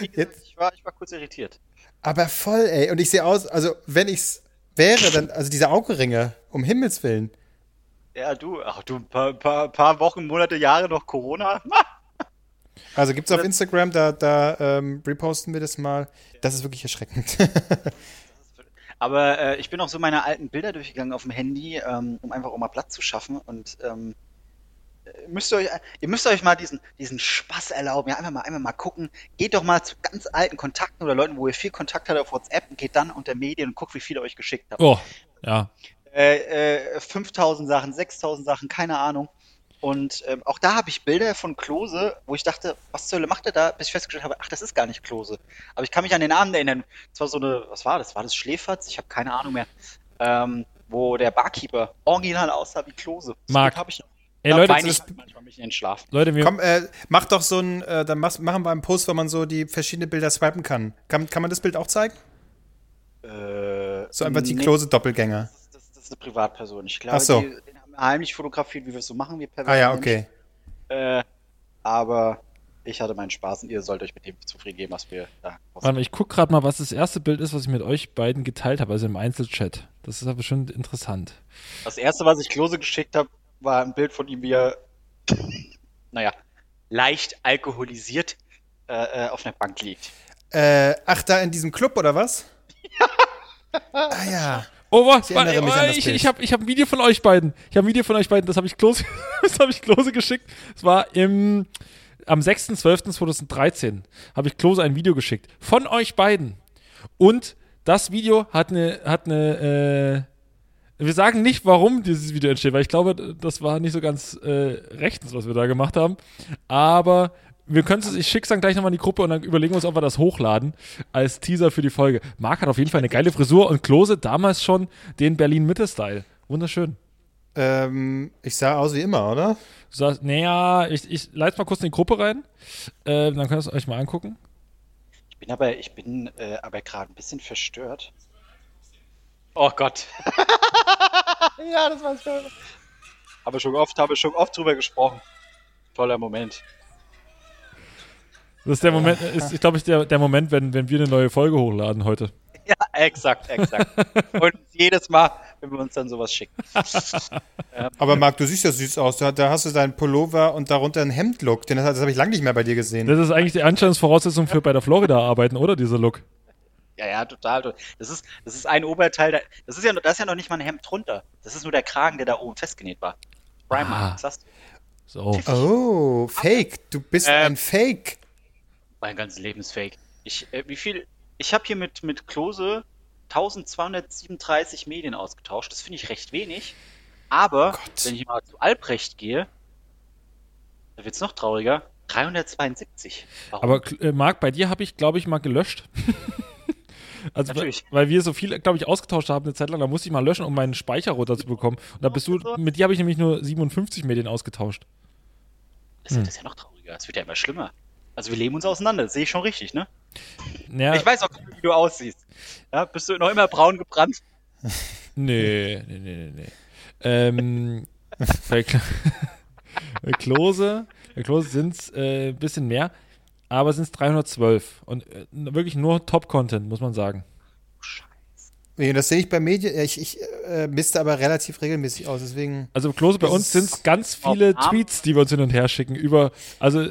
ich, war, ich war kurz irritiert. Aber voll, ey. Und ich sehe aus, also wenn ich's wäre, dann, also diese Augenringe, um Himmels Willen. Ja, du, ach du, ein paar, paar, paar Wochen, Monate, Jahre noch Corona. also gibt's auf Instagram, da, da ähm, reposten wir das mal. Das ist wirklich erschreckend. Aber äh, ich bin auch so meine alten Bilder durchgegangen auf dem Handy, ähm, um einfach auch mal Platz zu schaffen. Und ähm, müsst ihr, euch, ihr müsst euch mal diesen, diesen Spaß erlauben, ja, einfach mal, einfach mal gucken. Geht doch mal zu ganz alten Kontakten oder Leuten, wo ihr viel Kontakt habt auf WhatsApp und geht dann unter Medien und guckt, wie viele euch geschickt habt. Oh, ja. Äh, äh, 5000 Sachen, 6000 Sachen, keine Ahnung. Und ähm, auch da habe ich Bilder von Klose, wo ich dachte, was zur Hölle macht er da, bis ich festgestellt habe, ach, das ist gar nicht Klose. Aber ich kann mich an den Namen erinnern. Es war so eine, was war das? War das Schläferz? Ich habe keine Ahnung mehr. Ähm, wo der Barkeeper original aussah wie Klose. Das Marc, habe ich noch. Ey, Leute, das ist, manchmal mich in den Schlaf. Leute, wir Komm, äh, mach doch so ein, äh, dann mach, machen wir einen Post, wo man so die verschiedenen Bilder swipen kann. Kann, kann man das Bild auch zeigen? Äh, so einfach die nee, Klose-Doppelgänger. Das, das, das, ist eine Privatperson. Ich glaube, Ach so. die, den haben wir heimlich fotografiert, wie wir es so machen. Wir ah ja, okay. Äh, aber ich hatte meinen Spaß und ihr sollt euch mit dem zufrieden geben, was wir da Warte mal, ich gucke gerade mal, was das erste Bild ist, was ich mit euch beiden geteilt habe, also im Einzelchat. Das ist aber schon interessant. Das erste, was ich Klose geschickt habe, war ein Bild von ihm, wie er naja, leicht alkoholisiert äh, äh, auf einer Bank liegt. Äh, ach, da in diesem Club oder was? Ja. Ah ja. Oh, was? Ich, erinnere mich an das ich, ich habe ich hab ein Video von euch beiden. Ich habe ein Video von euch beiden, das habe ich Klose, das habe ich Klose geschickt. Es war im, am 6.12.2013 habe ich Klose ein Video geschickt. Von euch beiden. Und das Video hat eine, hat eine, äh, wir sagen nicht, warum dieses Video entsteht, weil ich glaube, das war nicht so ganz äh, rechtens, was wir da gemacht haben. Aber wir können es, ich schicke es dann gleich nochmal in die Gruppe und dann überlegen wir uns, ob wir das hochladen als Teaser für die Folge. Marc hat auf jeden Fall eine geile Frisur und Klose damals schon den Berlin-Mitte-Style. Wunderschön. Ähm, ich sah aus wie immer, oder? Naja, ich, ich leite mal kurz in die Gruppe rein. Äh, dann könnt ihr es euch mal angucken. Ich bin aber, ich bin äh, aber gerade ein bisschen verstört. Oh Gott. ja, das war schön. Habe schon oft, habe schon oft drüber gesprochen. Toller Moment. Das ist der Moment, ist, ich glaube, ist der, der Moment, wenn, wenn wir eine neue Folge hochladen heute. Ja, exakt, exakt. Und jedes Mal, wenn wir uns dann sowas schicken. Aber Marc, du siehst ja süß aus. Da, da hast du deinen Pullover und darunter einen Hemdlook. Den, das, das habe ich lange nicht mehr bei dir gesehen. Das ist eigentlich die Anstellungsvoraussetzung für bei der Florida arbeiten, oder? Dieser Look. Ja, ja, total. Das ist, das ist ein Oberteil, das ist ja, das ist ja noch nicht mal ein Hemd drunter. Das ist nur der Kragen, der da oben festgenäht war. Primark, ah. sagst du. So. Oh, Fake. Du bist ähm, ein Fake. Mein ganzes Leben ist Fake. Ich, äh, wie viel? Ich habe hier mit, mit Klose 1237 Medien ausgetauscht. Das finde ich recht wenig. Aber oh wenn ich mal zu Albrecht gehe, da wird es noch trauriger. 372. Warum? Aber äh, Marc, bei dir habe ich, glaube ich, mal gelöscht. also, Natürlich. Weil, wir so viel, glaube ich, ausgetauscht haben eine Zeit lang, da musste ich mal löschen, um meinen Speicher runterzubekommen. Und da bist du, mit dir habe ich nämlich nur 57 Medien ausgetauscht. Das, hm. ist ja noch trauriger. Es wird ja immer schlimmer. Also wir leben uns auseinander, sehe ich schon richtig, ne? Ja. Ich weiß auch, wie du aussiehst. Ja, bist du noch immer braun gebrannt? nee, nee, nee, nee, nee. Ähm, bei, Kl bei Klose, bei Klose sind es äh, ein bisschen mehr, aber sind es 312 und äh, wirklich nur Top-Content, muss man sagen. Nee, das sehe ich bei Medien. Ich, ich äh, misste aber relativ regelmäßig aus, deswegen. Also Klose, bei uns sind es ganz viele Tweets, die wir uns hin und her schicken über, also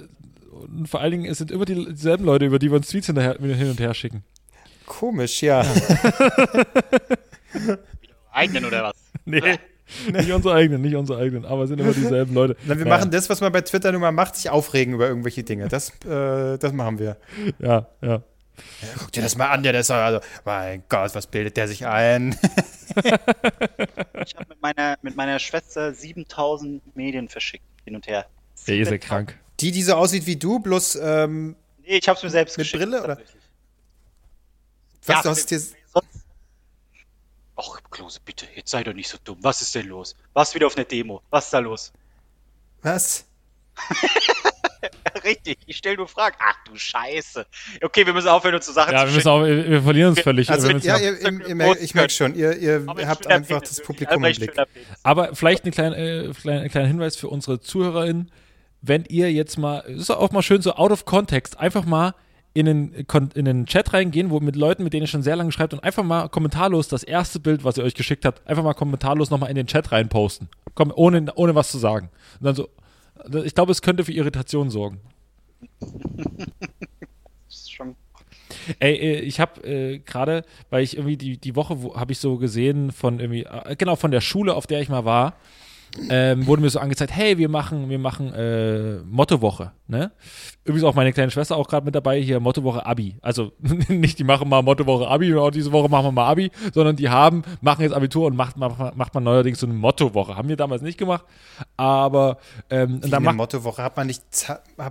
und vor allen Dingen, es sind immer dieselben Leute, über die wir uns Tweets hin und her schicken. Komisch, ja. eigenen oder was? Nee. Nicht unsere eigenen, nicht unsere eigenen, aber es sind immer dieselben Leute. Na, wir ja. machen das, was man bei Twitter nun mal macht, sich aufregen über irgendwelche Dinge. Das, äh, das machen wir. Ja, ja. Ja, guck dir das mal an, der ist also, mein Gott, was bildet der sich ein? ich habe mit meiner, mit meiner Schwester 7000 Medien verschickt, hin und her. Der ist ja krank. Die, die so aussieht wie du, bloß ähm, Nee, ich hab's mir selbst mit geschickt, Brille oder? Was, ja, du hast dir Ach, Klose, bitte, jetzt sei doch nicht so dumm. Was ist denn los? Warst wieder auf einer Demo? Was ist da los? Was? Richtig, ich stelle nur Fragen. Ach du Scheiße. Okay, wir müssen aufhören, uns zu Sachen ja, zu wir, müssen auch, wir, verlieren uns völlig. Also, ja, ihr, ihr, ihr merkt, ich merke schon, ihr, ihr habt einfach Penis, das Publikum im Blick. Aber vielleicht ein kleiner äh, klein, kleiner Hinweis für unsere ZuhörerInnen wenn ihr jetzt mal, es ist auch mal schön so out of context, einfach mal in den, in den Chat reingehen, wo mit Leuten, mit denen ihr schon sehr lange schreibt und einfach mal kommentarlos das erste Bild, was ihr euch geschickt habt, einfach mal kommentarlos nochmal in den Chat reinposten. Komm, ohne, ohne was zu sagen. Und dann so, ich glaube, es könnte für Irritation sorgen. schon. Ey, äh, ich habe äh, gerade, weil ich irgendwie die, die Woche habe ich so gesehen von irgendwie, äh, genau, von der Schule, auf der ich mal war, ähm, wurde mir so angezeigt, hey, wir machen, wir machen äh, Mottowoche. Ne? Übrigens auch meine kleine Schwester auch gerade mit dabei, hier Mottowoche Abi. Also nicht, die machen mal Mottowoche Abi und auch diese Woche machen wir mal Abi, sondern die haben, machen jetzt Abitur und macht, macht, macht man neuerdings so eine Mottowoche. Haben wir damals nicht gemacht, aber ähm, Wie dann eine Mottowoche hat man nicht,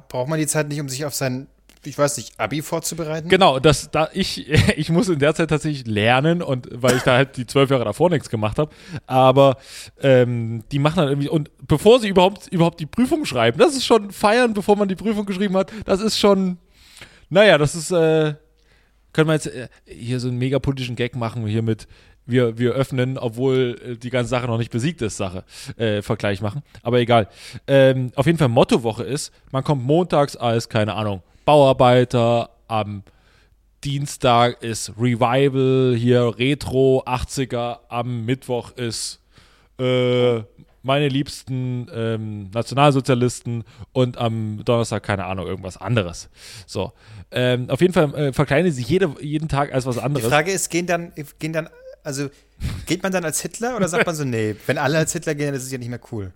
braucht man die Zeit nicht, um sich auf sein ich weiß nicht, Abi vorzubereiten? Genau, das, da ich, ich muss in der Zeit tatsächlich lernen und weil ich da halt die zwölf Jahre davor nichts gemacht habe. Aber ähm, die machen dann irgendwie, und bevor sie überhaupt, überhaupt die Prüfung schreiben, das ist schon feiern, bevor man die Prüfung geschrieben hat, das ist schon, naja, das ist, äh, können wir jetzt äh, hier so einen mega politischen Gag machen, hier mit wir, wir öffnen, obwohl äh, die ganze Sache noch nicht besiegt ist, Sache, äh, Vergleich machen. Aber egal. Ähm, auf jeden Fall Mottowoche ist, man kommt montags als, keine Ahnung, Bauarbeiter, am Dienstag ist Revival, hier Retro 80er, am Mittwoch ist äh, meine liebsten ähm, Nationalsozialisten und am Donnerstag, keine Ahnung, irgendwas anderes. So. Ähm, auf jeden Fall äh, verkleiden sie jede, jeden Tag als was anderes. Die Frage ist, gehen dann, gehen dann also geht man dann als Hitler oder sagt man so, nee, wenn alle als Hitler gehen, dann ist ja nicht mehr cool?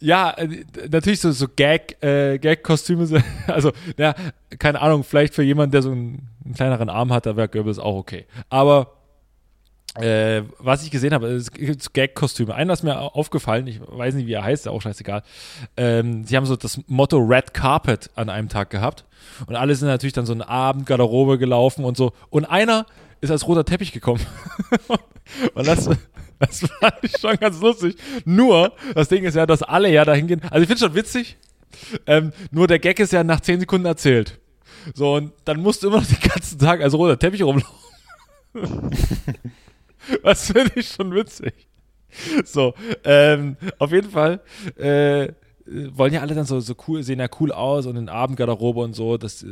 Ja, äh, natürlich so, so Gag, äh, Gag-Kostüme, also, ja, keine Ahnung, vielleicht für jemanden, der so einen, einen kleineren Arm hat, da wäre Goebbels auch okay. Aber äh, was ich gesehen habe, es gibt Gag-Kostüme. Einer ist mir aufgefallen, ich weiß nicht, wie er heißt, auch scheißegal. Ähm, sie haben so das Motto Red Carpet an einem Tag gehabt. Und alle sind natürlich dann so eine Abendgarderobe gelaufen und so. Und einer ist als roter Teppich gekommen. und das, das ich schon ganz lustig. Nur, das Ding ist ja, dass alle ja dahin gehen. Also ich finde schon witzig. Ähm, nur der Gag ist ja nach 10 Sekunden erzählt. So, und dann musst du immer noch den ganzen Tag als roter Teppich rumlaufen. Was finde ich schon witzig. So, ähm, auf jeden Fall äh, wollen ja alle dann so, so cool, sehen ja cool aus und in Abendgarderobe und so, das äh,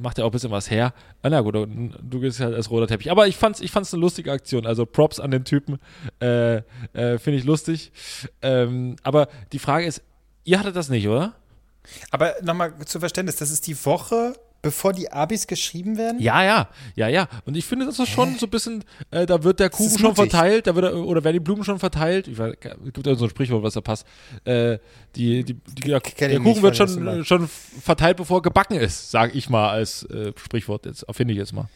macht ja auch ein bisschen was her. Ah, na gut, du gehst halt als roter Teppich. Aber ich fand's, ich fand's eine lustige Aktion. Also Props an den Typen, äh, äh, finde ich lustig. Ähm, aber die Frage ist, ihr hattet das nicht, oder? Aber nochmal zu Verständnis, das ist die Woche Bevor die Abis geschrieben werden? Ja, ja, ja, ja. Und ich finde, das ist schon Hä? so ein bisschen, äh, da wird der Kuchen schon verteilt, da wird er, oder werden die Blumen schon verteilt. Ich weiß, es gibt ja so ein Sprichwort, was da passt. Äh, die, die, die, der, der Kuchen wird schon, schon verteilt, bevor gebacken ist, sage ich mal als äh, Sprichwort jetzt, finde ich jetzt mal.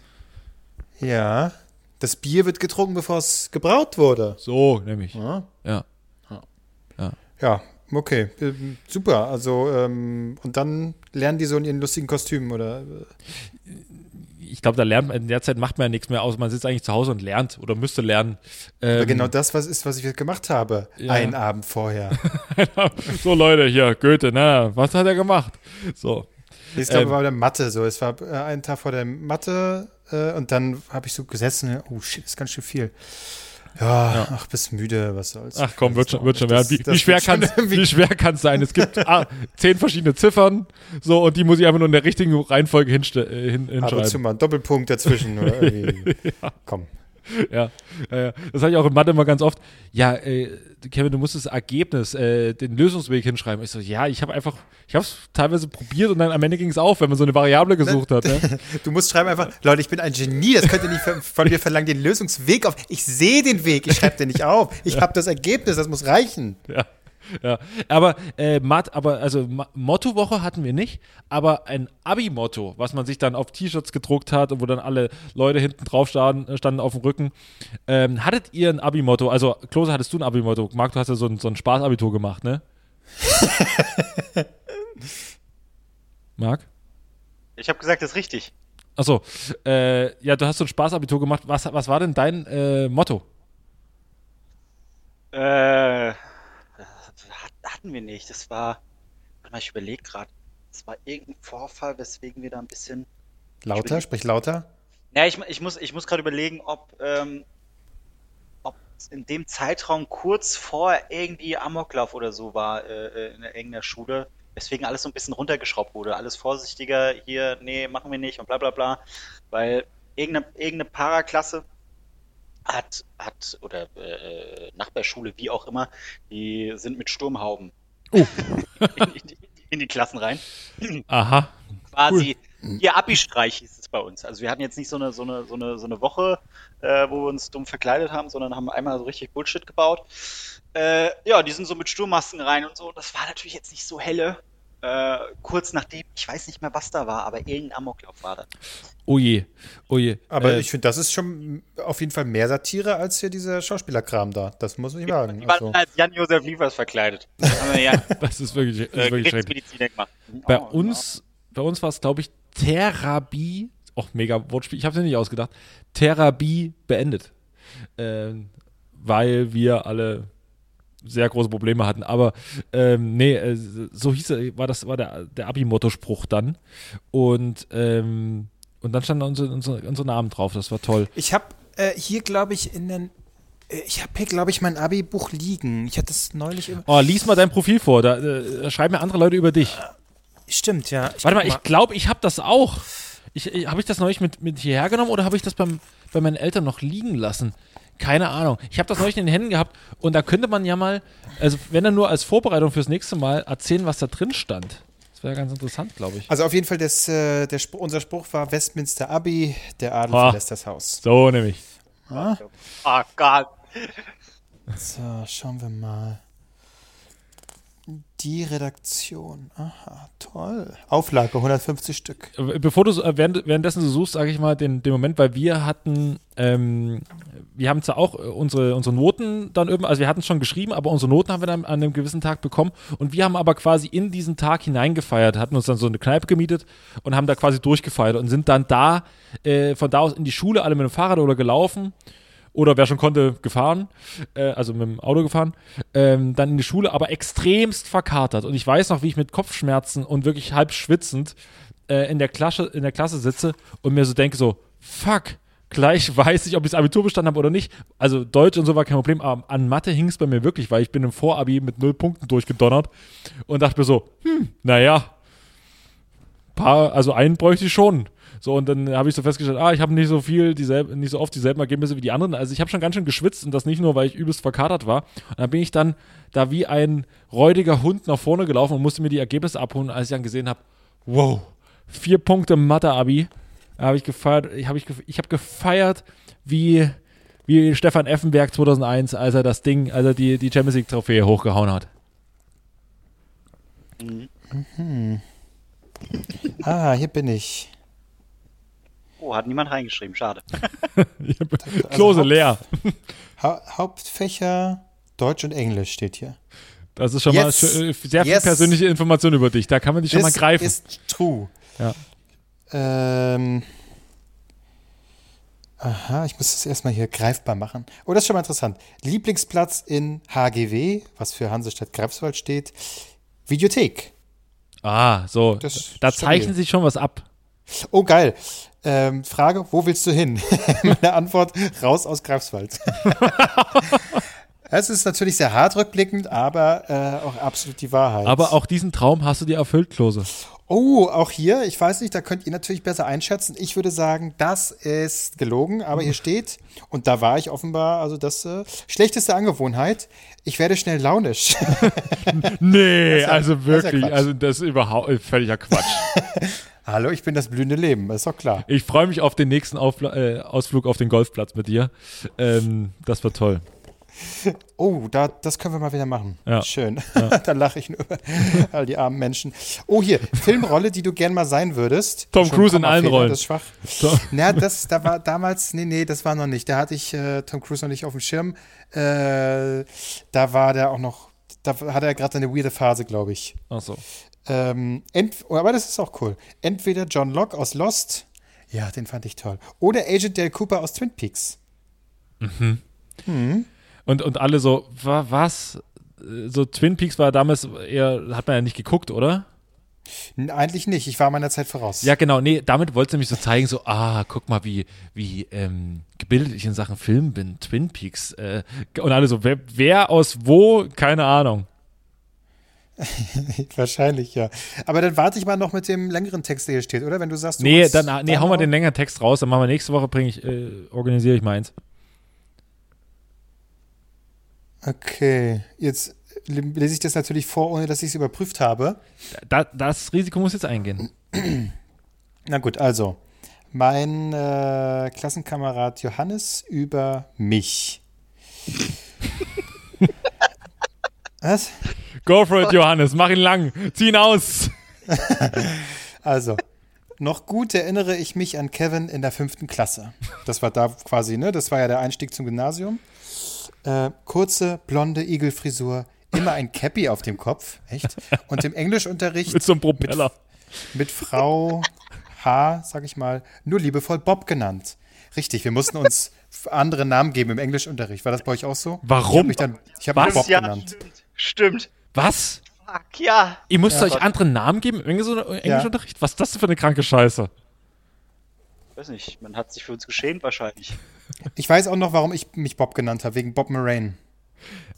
Ja. Das Bier wird getrunken, bevor es gebraut wurde. So, nämlich. Ja. Ja. ja. ja. Okay, ähm, super. Also, ähm, und dann lernen die so in ihren lustigen Kostümen, oder? Ich glaube, da lernt man, in der Zeit macht man ja nichts mehr aus. Man sitzt eigentlich zu Hause und lernt oder müsste lernen. Ähm, genau das, was ist, was ich gemacht habe. Ja. Einen Abend vorher. so, Leute, hier, Goethe, na, was hat er gemacht? So. Ich glaube, ähm, war der Mathe so. Es war äh, ein Tag vor der Mathe äh, und dann habe ich so gesessen. Oh shit, ist ganz schön viel. Ja, ja, ach, bist müde, was soll's. Ach komm, wird schon, wird schon werden. Wie, wie, schwer kann wie schwer kann es sein? Es gibt ah, zehn verschiedene Ziffern, so, und die muss ich einfach nur in der richtigen Reihenfolge hinste äh, hin, hinschreiben. Ab und zu mal ein Doppelpunkt dazwischen oder irgendwie. ja. Komm. Ja, ja, das sage ich auch in Mathe immer ganz oft. Ja, äh, Kevin, du musst das Ergebnis, äh, den Lösungsweg hinschreiben. Ich so, ja, ich habe einfach, ich habe es teilweise probiert und dann am Ende ging es auf, wenn man so eine Variable gesucht hat. Ne? Du musst schreiben einfach, Leute, ich bin ein Genie, das könnt ihr nicht von mir verlangen, den Lösungsweg auf. Ich sehe den Weg, ich schreibe den nicht auf. Ich ja. habe das Ergebnis, das muss reichen. Ja ja. Aber äh, Matt, aber also Mottowoche hatten wir nicht, aber ein Abi-Motto, was man sich dann auf T-Shirts gedruckt hat und wo dann alle Leute hinten drauf standen, standen auf dem Rücken. Ähm, hattet ihr ein Abi-Motto? Also, Klose, hattest du ein Abi-Motto? Marc, du hast ja so ein, so ein Spaß-Abitur gemacht, ne? Marc? Ich habe gesagt, das ist richtig. Achso, äh, ja, du hast so ein Spaß-Abitur gemacht. Was, was war denn dein äh, Motto? Äh, hatten wir nicht. Das war, mal, ich überlege gerade. Das war irgendein Vorfall, weswegen wir da ein bisschen. Lauter? Sprich lauter? Ja, ich, ich muss, ich muss gerade überlegen, ob, ähm, ob in dem Zeitraum kurz vor irgendwie Amoklauf oder so war äh, äh in irgendeiner Schule, weswegen alles so ein bisschen runtergeschraubt wurde. Alles vorsichtiger, hier, nee, machen wir nicht und bla bla bla. Weil irgendeine, irgendeine Paraklasse hat, hat oder äh, Nachbarschule, wie auch immer, die sind mit Sturmhauben oh. in, in, in, die Klassen rein. Aha. Quasi cool. ihr Abi-Streich hieß es bei uns. Also wir hatten jetzt nicht so eine, so eine, so eine, so eine Woche, äh, wo wir uns dumm verkleidet haben, sondern haben einmal so richtig Bullshit gebaut. Äh, ja, die sind so mit Sturmmasken rein und so. Das war natürlich jetzt nicht so helle. Äh, kurz nachdem, ich weiß nicht mehr, was da war, aber irgendein Amoklauf war da. Oh je, oh je. Aber äh, ich finde, das ist schon auf jeden Fall mehr Satire als hier dieser Schauspielerkram da. Das muss ich sagen. Die waren also. als Jan-Josef Liefers verkleidet. das ist wirklich, das ist wirklich schrecklich. Bei oh, uns, genau. bei uns war es, glaube ich, Therapie, oh, mega Wortspiel, ich habe es nicht ausgedacht, Therapie beendet. Äh, weil wir alle sehr große Probleme hatten. Aber ähm, nee, äh, so hieß er, war das, war der, der Abi-Motto-Spruch dann. Und, ähm, und dann stand unser, unser, unser Name drauf. Das war toll. Ich habe äh, hier, glaube ich, in den äh, ich habe hier, glaube ich, mein Abi-Buch liegen. Ich hatte es neulich. Oh, lies mal dein Profil vor. Da, da schreiben mir andere Leute über dich. Stimmt, ja. Ich Warte mal, mal, ich glaube, ich habe das auch. Ich, ich, habe ich das neulich mit, mit hierher genommen oder habe ich das beim, bei meinen Eltern noch liegen lassen? Keine Ahnung. Ich habe das neulich in den Händen gehabt und da könnte man ja mal, also wenn er nur als Vorbereitung fürs nächste Mal erzählen, was da drin stand. Das wäre ganz interessant, glaube ich. Also auf jeden Fall, das, äh, der Spruch, unser Spruch war Westminster Abbey, der Adel oh, verlässt das Haus. So nämlich. Ah. Oh Gott. So, schauen wir mal. Die Redaktion. Aha, toll. Auflage 150 Stück. Bevor du äh, während, währenddessen so suchst, sage ich mal den, den Moment, weil wir hatten, ähm, wir haben zwar auch äh, unsere, unsere Noten dann irgendwie, also wir hatten es schon geschrieben, aber unsere Noten haben wir dann an einem gewissen Tag bekommen und wir haben aber quasi in diesen Tag hineingefeiert, hatten uns dann so eine Kneipe gemietet und haben da quasi durchgefeiert und sind dann da, äh, von da aus in die Schule, alle mit dem Fahrrad oder gelaufen oder wer schon konnte, gefahren, äh, also mit dem Auto gefahren, ähm, dann in die Schule, aber extremst verkatert. Und ich weiß noch, wie ich mit Kopfschmerzen und wirklich halb schwitzend äh, in, der Klasse, in der Klasse sitze und mir so denke, so, fuck, gleich weiß ich, ob ich das Abitur bestanden habe oder nicht. Also Deutsch und so war kein Problem, aber an Mathe hing es bei mir wirklich, weil ich bin im Vorabi mit null Punkten durchgedonnert und dachte mir so, hm, naja, paar, also einen bräuchte ich schon. So, und dann habe ich so festgestellt, ah, ich habe nicht so viel, dieselbe, nicht so oft dieselben Ergebnisse wie die anderen. Also ich habe schon ganz schön geschwitzt und das nicht nur, weil ich übelst verkatert war. Und dann bin ich dann da wie ein räudiger Hund nach vorne gelaufen und musste mir die Ergebnisse abholen, als ich dann gesehen habe, wow, vier Punkte Mathe-Abi. Habe ich gefeiert, ich habe ich, ich hab gefeiert, wie, wie Stefan Effenberg 2001, als er das Ding, als er die, die Champions League-Trophäe hochgehauen hat. Mhm. Ah, hier bin ich. Oh, hat niemand reingeschrieben, schade. Klose also leer. Ha Hauptfächer Deutsch und Englisch steht hier. Das ist schon yes. mal sehr viel yes. persönliche Information über dich. Da kann man dich schon This mal greifen. ist true. Ja. Ähm. Aha, ich muss das erstmal hier greifbar machen. Oh, das ist schon mal interessant. Lieblingsplatz in HGW, was für Hansestadt Greifswald steht. Videothek. Ah, so. Das da zeichnet sich schon was ab. Oh, geil. Ähm, Frage, wo willst du hin? Meine Antwort, raus aus Greifswald. Es ist natürlich sehr hart rückblickend, aber äh, auch absolut die Wahrheit. Aber auch diesen Traum hast du dir erfüllt, Klose. Oh, auch hier, ich weiß nicht, da könnt ihr natürlich besser einschätzen. Ich würde sagen, das ist gelogen, aber hier steht, und da war ich offenbar, also das äh, schlechteste Angewohnheit, ich werde schnell launisch. nee, ja, also wirklich, das ja also das ist überhaupt völliger Quatsch. Hallo, ich bin das blühende Leben, ist doch klar. Ich freue mich auf den nächsten Aufla äh, Ausflug auf den Golfplatz mit dir. Ähm, das wird toll. Oh, da, das können wir mal wieder machen. Ja. Schön. Ja. da lache ich nur über all die armen Menschen. Oh, hier, Filmrolle, die du gern mal sein würdest. Tom Cruise in allen Rollen. Das ist schwach. Tom. Na, das, da war damals, nee, nee, das war noch nicht. Da hatte ich äh, Tom Cruise noch nicht auf dem Schirm. Äh, da war der auch noch, da hatte er gerade eine weirde Phase, glaube ich. Ach so. Ähm, aber das ist auch cool. Entweder John Locke aus Lost, ja, den fand ich toll. Oder Agent Dale Cooper aus Twin Peaks. Mhm. Mhm. Und, und alle so, was? So Twin Peaks war damals eher, hat man ja nicht geguckt, oder? Eigentlich nicht, ich war meiner Zeit voraus. Ja, genau, nee, damit wollte nämlich so zeigen, so, ah, guck mal, wie, wie ähm, gebildet ich in Sachen Film bin, Twin Peaks. Äh, und alle so, wer, wer aus wo, keine Ahnung. Wahrscheinlich, ja. Aber dann warte ich mal noch mit dem längeren Text, der hier steht, oder? Wenn du sagst, du Nee, dann, nee, hau mal den längeren Text raus, dann machen wir nächste Woche, bringe ich, äh, organisiere ich meins. Okay, jetzt lese ich das natürlich vor, ohne dass ich es überprüft habe. Da, das Risiko muss jetzt eingehen. Na gut, also. Mein äh, Klassenkamerad Johannes über mich. Was? Go for it, Johannes. Mach ihn lang. Zieh ihn aus. also, noch gut erinnere ich mich an Kevin in der fünften Klasse. Das war da quasi, ne? Das war ja der Einstieg zum Gymnasium. Äh, kurze, blonde Igelfrisur, immer ein Cappy auf dem Kopf, echt? Und im Englischunterricht. mit so einem Propeller. Mit, mit Frau H, sag ich mal, nur liebevoll Bob genannt. Richtig, wir mussten uns andere Namen geben im Englischunterricht. War das bei euch auch so? Warum? Ich habe mich, hab mich Bob ja, genannt. Stimmt. stimmt. Was? Fuck, ja. Ihr müsst ja, euch Gott. andere Namen geben im Englischunterricht? Ja. Was ist das denn für eine kranke Scheiße? weiß nicht, man hat sich für uns geschämt wahrscheinlich. Ich weiß auch noch, warum ich mich Bob genannt habe, wegen Bob Moraine.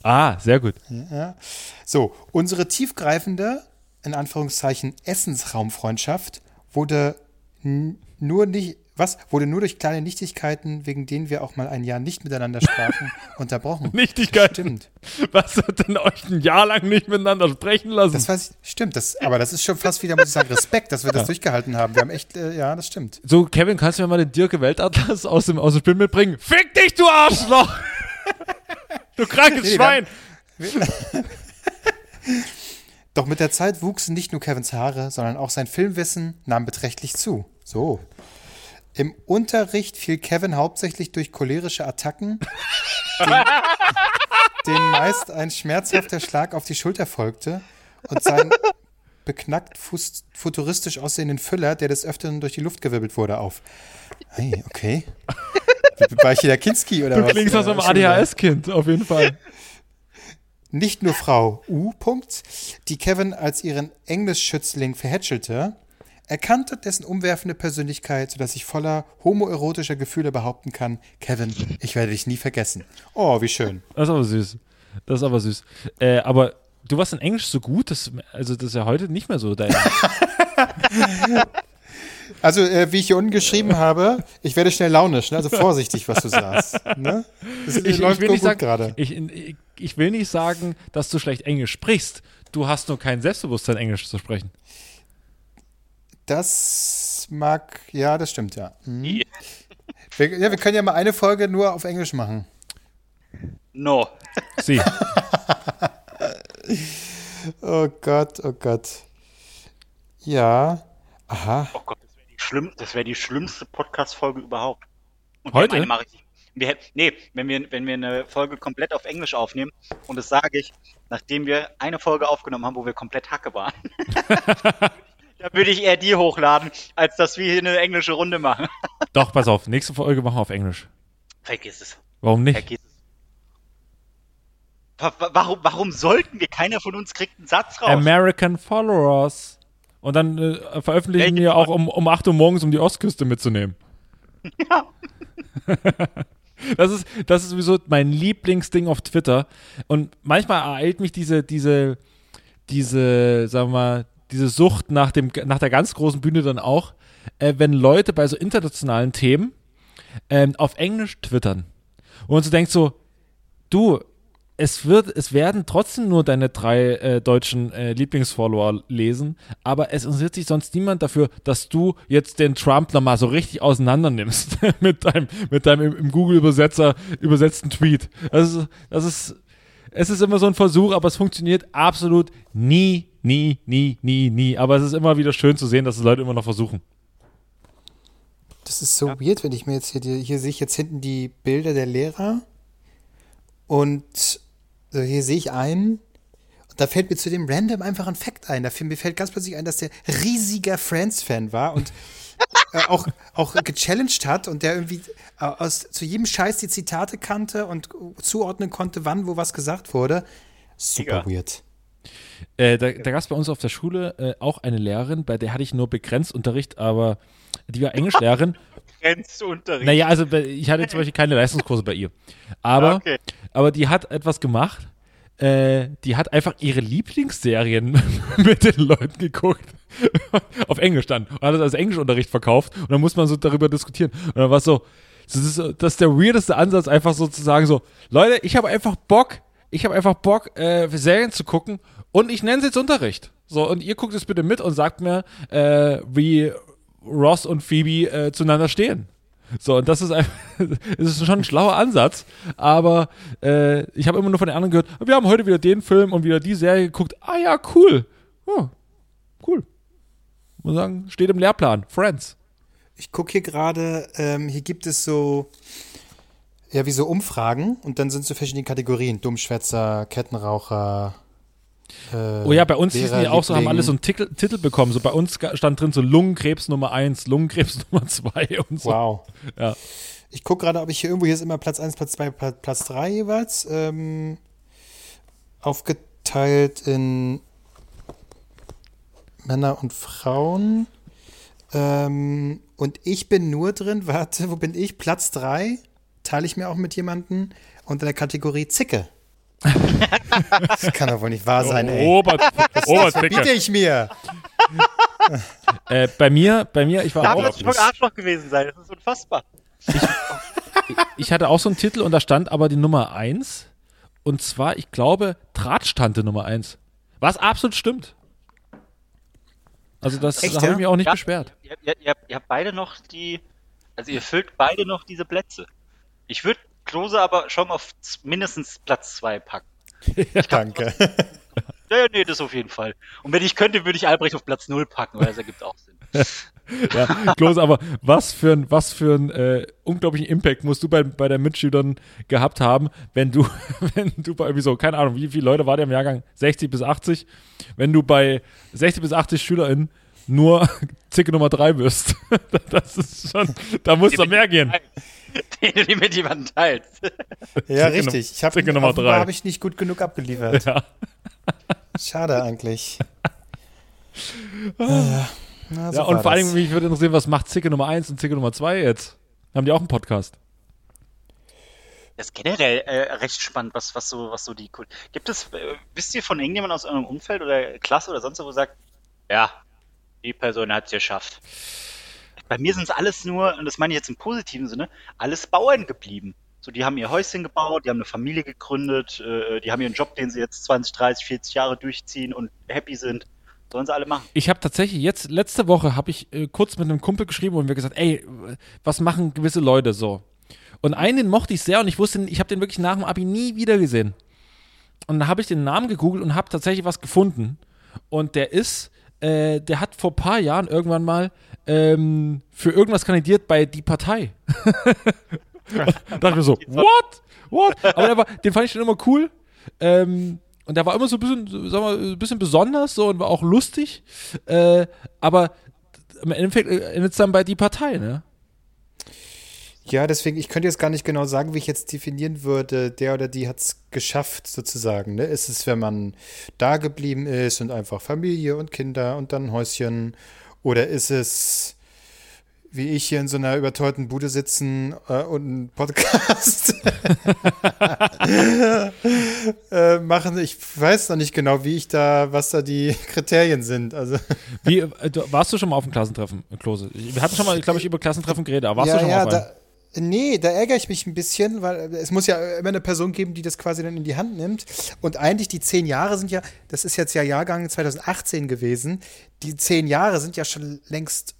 Ah, sehr gut. Ja. So, unsere tiefgreifende, in Anführungszeichen, Essensraumfreundschaft wurde nur nicht, Was? Wurde nur durch kleine Nichtigkeiten, wegen denen wir auch mal ein Jahr nicht miteinander sprachen, unterbrochen. Nichtigkeiten? Stimmt. Was hat denn euch ein Jahr lang nicht miteinander sprechen lassen? Das weiß ich, stimmt, das, aber das ist schon fast wieder, muss ich sagen, Respekt, dass wir das ja. durchgehalten haben. Wir haben echt, äh, ja, das stimmt. So, Kevin, kannst du mir mal den Dirke Weltatlas aus dem, aus dem Spiel mitbringen? Fick dich, du Arschloch! du krankes nee, Schwein! Doch mit der Zeit wuchsen nicht nur Kevins Haare, sondern auch sein Filmwissen nahm beträchtlich zu. So. Im Unterricht fiel Kevin hauptsächlich durch cholerische Attacken, den, den meist ein schmerzhafter Schlag auf die Schulter folgte und sein beknackt futuristisch aussehenden Füller, der des Öfteren durch die Luft gewirbelt wurde, auf. Hey, okay. War ich hier der Kinski oder du was? Du klingst aus einem ADHS-Kind, auf jeden Fall. Nicht nur Frau U. -Punkt, die Kevin als ihren Englischschützling verhätschelte, erkannte dessen umwerfende Persönlichkeit, sodass ich voller homoerotischer Gefühle behaupten kann, Kevin, ich werde dich nie vergessen. Oh, wie schön. Das ist aber süß. Das ist aber süß. Äh, aber du warst in Englisch so gut, dass, also das ist ja heute nicht mehr so dein. Also, äh, wie ich hier unten geschrieben habe, ich werde schnell launisch, ne? also vorsichtig, was du sagst. Ne? Das ich, läuft ich will gut gerade. Ich, ich, ich will nicht sagen, dass du schlecht Englisch sprichst. Du hast nur kein Selbstbewusstsein, Englisch zu sprechen. Das mag, ja, das stimmt, ja. Mhm. Wir, ja, wir können ja mal eine Folge nur auf Englisch machen. No. Sie. oh Gott, oh Gott. Ja. Aha. Oh Gott, das wäre die, schlimm, wär die schlimmste Podcast-Folge überhaupt. Und Heute? Mache ich wir, nee, wenn wir, wenn wir eine Folge komplett auf Englisch aufnehmen, und das sage ich, nachdem wir eine Folge aufgenommen haben, wo wir komplett Hacke waren. Da würde ich eher die hochladen, als dass wir hier eine englische Runde machen. Doch, pass auf, nächste Folge machen wir auf Englisch. Vergiss es. Warum nicht? Vergiss es. Warum, warum sollten wir? Keiner von uns kriegt einen Satz raus. American Followers. Und dann äh, veröffentlichen Welche wir auch um, um 8 Uhr morgens, um die Ostküste mitzunehmen. Ja. das ist, das ist sowieso mein Lieblingsding auf Twitter. Und manchmal ereilt mich diese, diese, diese, sagen wir mal, diese Sucht nach, dem, nach der ganz großen Bühne dann auch, äh, wenn Leute bei so internationalen Themen äh, auf Englisch twittern. Und du denkst so, du, es wird, es werden trotzdem nur deine drei äh, deutschen äh, Lieblingsfollower lesen, aber es interessiert sich sonst niemand dafür, dass du jetzt den Trump nochmal so richtig auseinander nimmst mit deinem, mit deinem im, im Google-Übersetzer übersetzten Tweet. Das ist, das ist, es ist immer so ein Versuch, aber es funktioniert absolut nie nie, nie, nie, nie. Aber es ist immer wieder schön zu sehen, dass die Leute immer noch versuchen. Das ist so ja. weird, wenn ich mir jetzt hier, hier sehe ich jetzt hinten die Bilder der Lehrer und also hier sehe ich einen und da fällt mir zu dem Random einfach ein Fact ein. Da mir fällt ganz plötzlich ein, dass der riesiger Friends-Fan war und äh, auch, auch gechallenged hat und der irgendwie äh, aus, zu jedem Scheiß die Zitate kannte und zuordnen konnte, wann wo was gesagt wurde. Super Mega. weird. Äh, da da gab es bei uns auf der Schule äh, auch eine Lehrerin, bei der hatte ich nur begrenzt Unterricht, aber die war Englischlehrerin. begrenzt Unterricht? Naja, also ich hatte zum Beispiel keine Leistungskurse bei ihr. Aber, okay. aber die hat etwas gemacht. Äh, die hat einfach ihre Lieblingsserien mit den Leuten geguckt. auf Englisch dann. Und hat das als Englischunterricht verkauft. Und dann muss man so darüber diskutieren. Und dann war es so, das ist, das ist der weirdeste Ansatz, einfach so zu sagen, so, Leute, ich habe einfach Bock, ich habe einfach Bock, äh, Serien zu gucken und ich nenne es jetzt Unterricht. So, und ihr guckt es bitte mit und sagt mir, äh, wie Ross und Phoebe äh, zueinander stehen. So, und das ist einfach, es ist schon ein schlauer Ansatz, aber äh, ich habe immer nur von den anderen gehört, wir haben heute wieder den Film und wieder die Serie geguckt. Ah ja, cool. Oh, cool. Muss sagen, steht im Lehrplan. Friends. Ich gucke hier gerade, ähm, hier gibt es so ja, wie so Umfragen und dann sind so verschiedene Kategorien. Dummschwätzer, Kettenraucher. Äh, oh ja, bei uns hießen die auch so, haben alle so einen Titel, Titel bekommen. So bei uns stand drin so Lungenkrebs Nummer 1, Lungenkrebs Nummer 2 und so. Wow. Ja. Ich gucke gerade, ob ich hier irgendwo, hier ist immer Platz 1, Platz 2, Platz 3 jeweils. Ähm, aufgeteilt in Männer und Frauen. Ähm, und ich bin nur drin, warte, wo bin ich? Platz 3 teile ich mir auch mit jemandem unter der Kategorie Zicke. das kann doch wohl nicht wahr sein, ey. Robert, das, Robert das verbiete ich mir. Äh, bei mir, bei mir, ich war da auch. Da muss ich Arschloch gewesen sein, das ist unfassbar. Ich, ich hatte auch so einen Titel und da stand aber die Nummer 1. Und zwar, ich glaube, Drahtstante Nummer 1. Was absolut stimmt. Also das Echt, habe ja? ich mir auch nicht Ja, beschwert. Ihr, ihr, ihr habt beide noch die, also ihr füllt beide noch diese Plätze. Ich würde Klose aber schon auf mindestens Platz zwei packen. Danke. Ja, ja, nee, das auf jeden Fall. Und wenn ich könnte, würde ich Albrecht auf Platz null packen, weil das ergibt auch Sinn. Ja, Klose, aber was für ein, was für ein äh, unglaublichen Impact musst du bei, bei deinen Mitschülern gehabt haben, wenn du, wenn du bei irgendwie so, keine Ahnung, wie viele Leute war der im Jahrgang? 60 bis 80? Wenn du bei 60 bis 80 SchülerInnen nur Zicke Nummer 3 wirst. Das ist schon, da muss doch mehr gehen. Den du die mit jemandem teilst. Ja, richtig. Ich habe Zicke Nummer drei. habe ich nicht gut genug abgeliefert. Ja. Schade eigentlich. Naja. Na, so Ja, und vor allem, mich würde interessieren, was macht Zicke Nummer 1 und Zicke Nummer 2 jetzt? Haben die auch einen Podcast? Das ist generell äh, recht spannend, was, was so, was so die. Gibt es, äh, wisst ihr von irgendjemandem aus eurem Umfeld oder Klasse oder sonst wo, wo sagt, ja, die Person hat es geschafft. Bei mir sind es alles nur, und das meine ich jetzt im positiven Sinne, alles Bauern geblieben. So, die haben ihr Häuschen gebaut, die haben eine Familie gegründet, äh, die haben ihren Job, den sie jetzt 20, 30, 40 Jahre durchziehen und happy sind. Sollen sie alle machen. Ich habe tatsächlich jetzt, letzte Woche habe ich äh, kurz mit einem Kumpel geschrieben und wir gesagt, ey, was machen gewisse Leute so? Und einen, den mochte ich sehr und ich wusste, ich habe den wirklich nach dem Abi nie wieder gesehen. Und dann habe ich den Namen gegoogelt und habe tatsächlich was gefunden. Und der ist, äh, der hat vor ein paar Jahren irgendwann mal ähm, für irgendwas kandidiert bei Die Partei. da dachte ich mir so, what? What? Aber der war, den fand ich schon immer cool. Ähm, und der war immer so ein bisschen, sagen wir, ein bisschen besonders so und war auch lustig. Äh, aber im Endeffekt äh, endet es dann bei Die Partei, ne? Ja, deswegen, ich könnte jetzt gar nicht genau sagen, wie ich jetzt definieren würde, der oder die hat es geschafft, sozusagen. Ne? Ist es, wenn man da geblieben ist und einfach Familie und Kinder und dann ein Häuschen? Oder ist es, wie ich hier in so einer überteuerten Bude sitzen äh, und einen Podcast äh, machen? Ich weiß noch nicht genau, wie ich da, was da die Kriterien sind. Also Wie, äh, du, warst du schon mal auf dem Klassentreffen, Klose? Wir hatten schon mal, glaube ich, über Klassentreffen geredet, aber warst ja, du schon ja, mal auf einem? da, Nee, da ärgere ich mich ein bisschen, weil es muss ja immer eine Person geben, die das quasi dann in die Hand nimmt. Und eigentlich die zehn Jahre sind ja, das ist jetzt ja Jahrgang 2018 gewesen, die zehn Jahre sind ja schon längst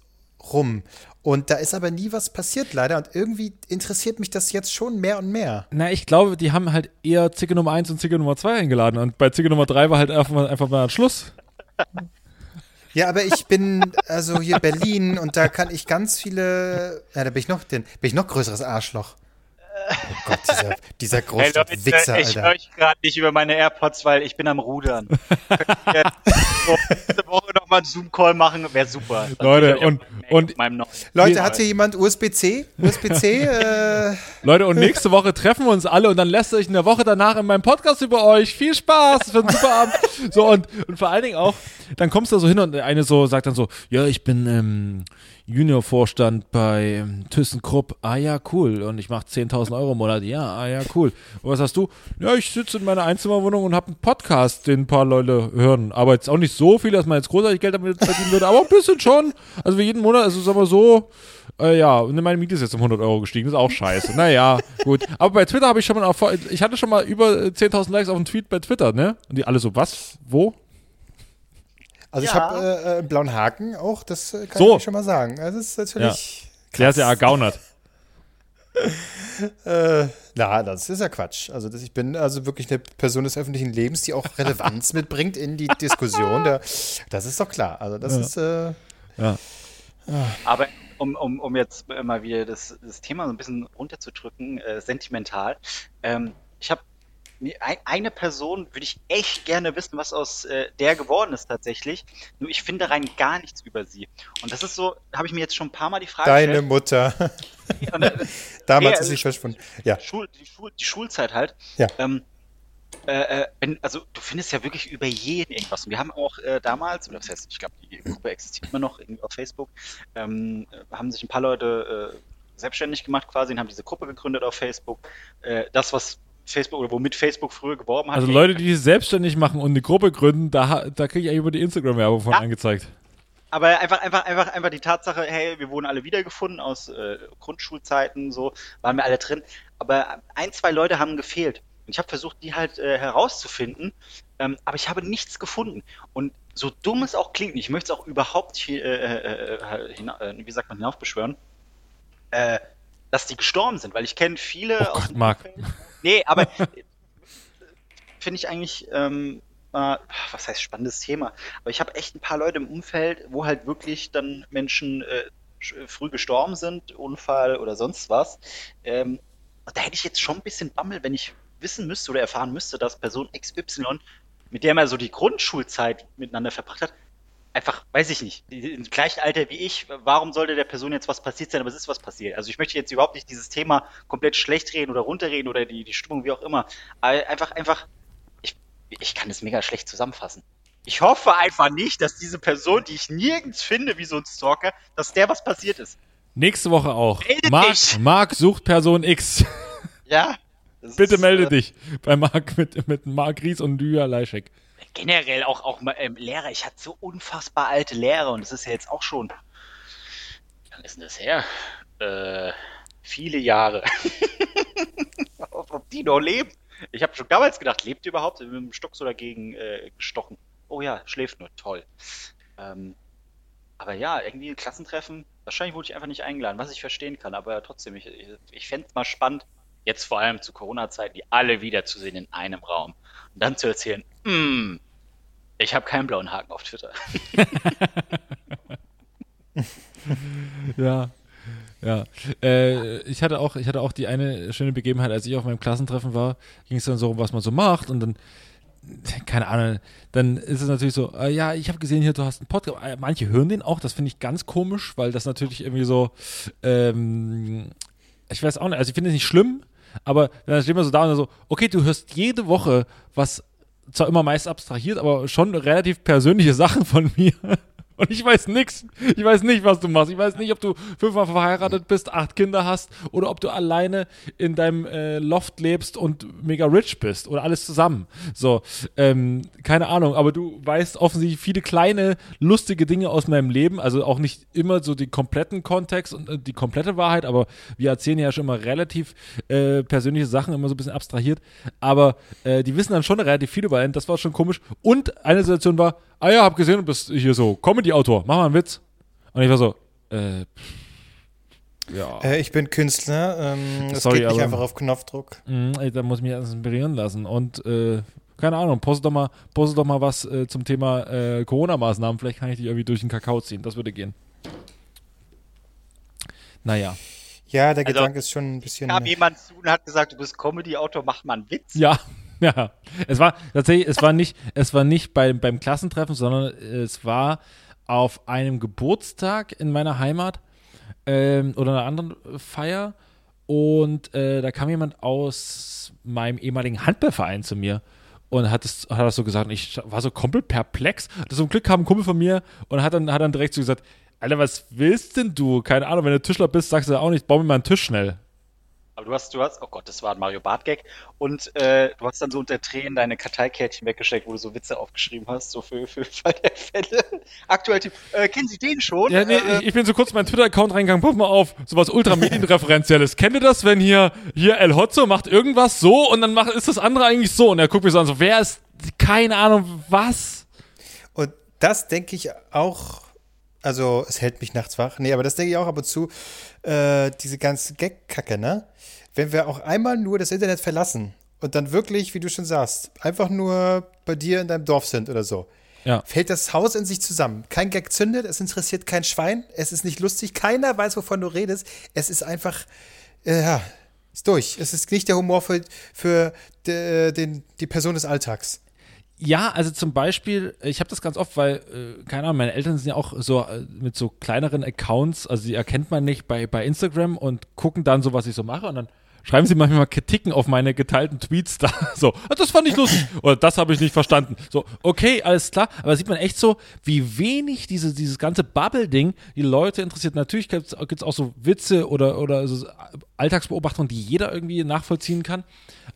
rum. Und da ist aber nie was passiert, leider. Und irgendwie interessiert mich das jetzt schon mehr und mehr. Na, ich glaube, die haben halt eher Zicke Nummer 1 und Zicke Nummer 2 eingeladen und bei Zicke Nummer 3 war halt einfach mal, einfach mal ein Schluss. Ja, aber ich bin also hier Berlin und da kann ich ganz viele. Ja, da bin ich noch, den, bin ich noch größeres Arschloch. Oh Gott, dieser, dieser Hey Großstadt-Wichser, Leute, ich Alter. höre euch gerade nicht über meine AirPods, weil ich bin am Rudern. Nächste Woche nochmal einen Zoom-Call machen? Wäre super. Dann Leute, und- und-. Leute, hat hier jemand USB-C? USB-C? äh, Leute, und nächste Woche treffen wir uns alle und dann lässt euch in der Woche danach in meinem Podcast über euch. Viel Spaß, es wird ein super Abend. So, und, und vor allen Dingen auch, dann kommst du da so hin und eine so sagt dann so, ja, ich bin ähm, Juniorvorstand bei ähm, ThyssenKrupp. Ah ja, cool. Und ich mache 10.000 Euro im Monat. Ja, ah ja, cool. Und was hast du? Ja, ich sitze in meiner Einzimmerwohnung und habe einen Podcast, den ein paar Leute hören. Aber jetzt auch nicht so viel, dass man jetzt großartig Geld damit verdienen würde, aber ein bisschen schon. Also wie jeden Monat, also sagen wir so, äh, ja, und meine Miete ist jetzt um 100 Euro gestiegen, das ist auch scheiße. Naja, gut. Aber bei Twitter habe ich schon mal, auf, ich hatte schon mal über äh, 10.000 Likes auf einen Tweet bei Twitter, ne? Und die alle so, was? Wo? Also ich Ja. habe äh, äh, einen blauen Haken auch, das äh, kann So. ich schon mal sagen. Also Das ist natürlich. Der ist ja ergaunert. Äh, na, das ist ja Quatsch. Also das, ich bin also wirklich eine Person des öffentlichen Lebens, die auch Relevanz mitbringt in die Diskussion. Da, das ist doch klar. Also das Ja. ist. Äh, Ja. Aber um, um, um jetzt mal wieder das, das Thema so ein bisschen runterzudrücken, äh, sentimental. Ähm, ich habe eine Person würde ich echt gerne wissen, was aus äh, der geworden ist tatsächlich. Nur ich finde rein gar nichts über sie. Und das ist so, habe ich mir jetzt schon ein paar Mal die Frage deine Mutter. gestellt. Und, äh, Damals Ja, ist sie verschwunden. Ja. Schul, die, Schul, die Schulzeit halt. Ja. Ähm, äh, äh, wenn, also du findest ja wirklich über jeden irgendwas. Und wir haben auch äh, damals, oder das heißt, ich glaube, die Gruppe existiert immer noch irgendwie auf Facebook, ähm, äh, haben sich ein paar Leute äh, selbstständig gemacht quasi und haben diese Gruppe gegründet auf Facebook. Äh, das, was Facebook oder womit Facebook früher geworben hat. Also Leute, die sich selbstständig machen und eine Gruppe gründen, da, da kriege ich eigentlich über die Instagram-Werbung von Ja. angezeigt. aber einfach, einfach, einfach, einfach die Tatsache, hey, wir wurden alle wiedergefunden aus äh, Grundschulzeiten, so, waren wir alle drin. Aber ein, zwei Leute haben gefehlt. Und ich habe versucht, die halt äh, herauszufinden, ähm, aber ich habe nichts gefunden. Und so dumm es auch klingt, ich möchte es auch überhaupt nicht, äh, äh, äh, äh wie sagt man, hinaufbeschwören, äh, dass die gestorben sind, weil ich kenne viele oh Gott, Marc. Nee, aber finde ich eigentlich, ähm, äh, was heißt spannendes Thema, aber ich habe echt ein paar Leute im Umfeld, wo halt wirklich dann Menschen äh, früh gestorben sind, Unfall oder sonst was. Ähm, da hätte ich jetzt schon ein bisschen Bammel, wenn ich wissen müsste oder erfahren müsste, dass Person XY, mit der man so die Grundschulzeit miteinander verbracht hat, einfach, weiß ich nicht, im gleichen Alter wie ich, warum sollte der Person jetzt was passiert sein, aber es ist was passiert. Also ich möchte jetzt überhaupt nicht dieses Thema komplett schlecht reden oder runterreden oder die, die Stimmung, wie auch immer. Einfach, einfach, ich, ich kann es mega schlecht zusammenfassen. Ich hoffe einfach nicht, dass diese Person, die ich nirgends finde, wie so ein Stalker, dass der was passiert ist. Nächste Woche auch. Marc, Marc sucht Person X. Ja. Bitte ist, melde äh, dich bei Marc mit, mit Marc Ries und Lydia Leischek generell auch, auch ähm, Lehrer. Ich hatte so unfassbar alte Lehrer und das ist ja jetzt auch schon. Wann ist denn das her? Äh, viele Jahre. ob, die noch leben? Ich habe schon damals gedacht, lebt die überhaupt? Mit dem Stock so dagegen äh, gestochen. Oh ja, schläft nur. Toll. Ähm, aber ja, irgendwie ein Klassentreffen. Wahrscheinlich wurde ich einfach nicht eingeladen, was ich verstehen kann. Aber trotzdem, ich, ich, ich fände es mal spannend, jetzt vor allem zu Corona-Zeiten, die alle wiederzusehen in einem Raum. Und dann zu erzählen, mm, ich habe keinen blauen Haken auf Twitter. ja. Ja, äh, ich hatte auch, ich hatte auch die eine schöne Begebenheit, als ich auf meinem Klassentreffen war, ging es dann so, was man so macht und dann, keine Ahnung, dann ist es natürlich so, äh, ja, ich habe gesehen hier, du hast einen Podcast. Äh, manche hören den auch, das finde ich ganz komisch, weil das natürlich irgendwie so, ähm, ich weiß auch nicht, also ich finde es nicht schlimm, aber dann steht man so da und so, okay, du hörst jede Woche was, zwar immer meist abstrahiert, aber schon relativ persönliche Sachen von mir. Und ich weiß nichts. Ich weiß nicht, was du machst. Ich weiß nicht, ob du fünfmal verheiratet bist, acht Kinder hast oder ob du alleine in deinem äh, Loft lebst und mega rich bist oder alles zusammen. So, ähm, keine Ahnung, aber du weißt offensichtlich viele kleine, lustige Dinge aus meinem Leben. Also auch nicht immer so den kompletten Kontext und äh, die komplette Wahrheit, aber wir erzählen ja schon immer relativ äh, persönliche Sachen, immer so ein bisschen abstrahiert. Aber äh, die wissen dann schon relativ viel über einen. Das war schon komisch. Und eine Situation war, ah ja, hab gesehen, du bist hier so Comedy-Autor, mach mal einen Witz. Und ich war so, äh, ja. Äh, ich bin Künstler, ähm, das Sorry, geht nicht aber, einfach auf Knopfdruck. Mh, da muss ich mich erst inspirieren lassen und, äh, keine Ahnung, poste doch mal, poste doch mal was äh, zum Thema äh, Corona-Maßnahmen. Vielleicht kann ich die irgendwie durch den Kakao ziehen. Das würde gehen. Naja. Ja, der also, Gedanke ist schon ein bisschen. kam jemand zu und hat gesagt, du bist Comedy-Autor, mach mal einen Witz. Ja, Ja, es war tatsächlich, es war nicht, es war nicht bei, beim Klassentreffen, sondern es war auf einem Geburtstag in meiner Heimat ähm, oder einer anderen Feier und äh, da kam jemand aus meinem ehemaligen Handballverein zu mir und hat, es, hat das so gesagt und ich war so komplett perplex. Zum Glück kam ein Kumpel von mir und hat dann, hat dann direkt so gesagt, Alter, was willst denn du? Keine Ahnung, wenn du Tischler bist, sagst du auch nicht, bau mir mal einen Tisch schnell. Aber du hast, du hast, oh Gott, das war ein Mario Bart-Gag. Und äh, du hast dann so unter Tränen deine Karteikärtchen weggesteckt, wo du so Witze aufgeschrieben hast, so für, für Fall der Fälle. Aktuell, äh, kennen Sie den schon? Ja, nee, äh, ich bin so kurz in meinen Twitter-Account reingegangen, pass mal auf, sowas ultramedienreferenzielles. Kennt ihr das, wenn hier, hier El Hotzo macht irgendwas so und dann macht, ist das andere eigentlich so? Und er guckt mir so an, so, wer ist, keine Ahnung, was? Und das denke ich auch also es hält mich nachts wach. Nee, aber das denke ich auch ab und zu. Äh, diese ganze Gag-Kacke, ne? Wenn wir auch einmal nur das Internet verlassen und dann wirklich, wie du schon sagst, einfach nur bei dir in deinem Dorf sind oder so, ja. fällt das Haus in sich zusammen. Kein Gag zündet, es interessiert kein Schwein, es ist nicht lustig, keiner weiß, wovon du redest. Es ist einfach, äh, ja, ist durch. Es ist nicht der Humor für, für de, den, die Person des Alltags. Ja, also zum Beispiel, ich habe das ganz oft, weil, äh, keine Ahnung, meine Eltern sind ja auch so äh, mit so kleineren Accounts, also die erkennt man nicht bei, bei Instagram und gucken dann so, was ich so mache und dann schreiben sie manchmal Kritiken auf meine geteilten Tweets da. So, ah, das fand ich lustig. Oder das habe ich nicht verstanden. So, okay, alles klar. Aber sieht man echt so, wie wenig diese, dieses ganze Bubble-Ding die Leute interessiert. Natürlich gibt es auch so Witze oder, oder so Alltagsbeobachtungen, die jeder irgendwie nachvollziehen kann.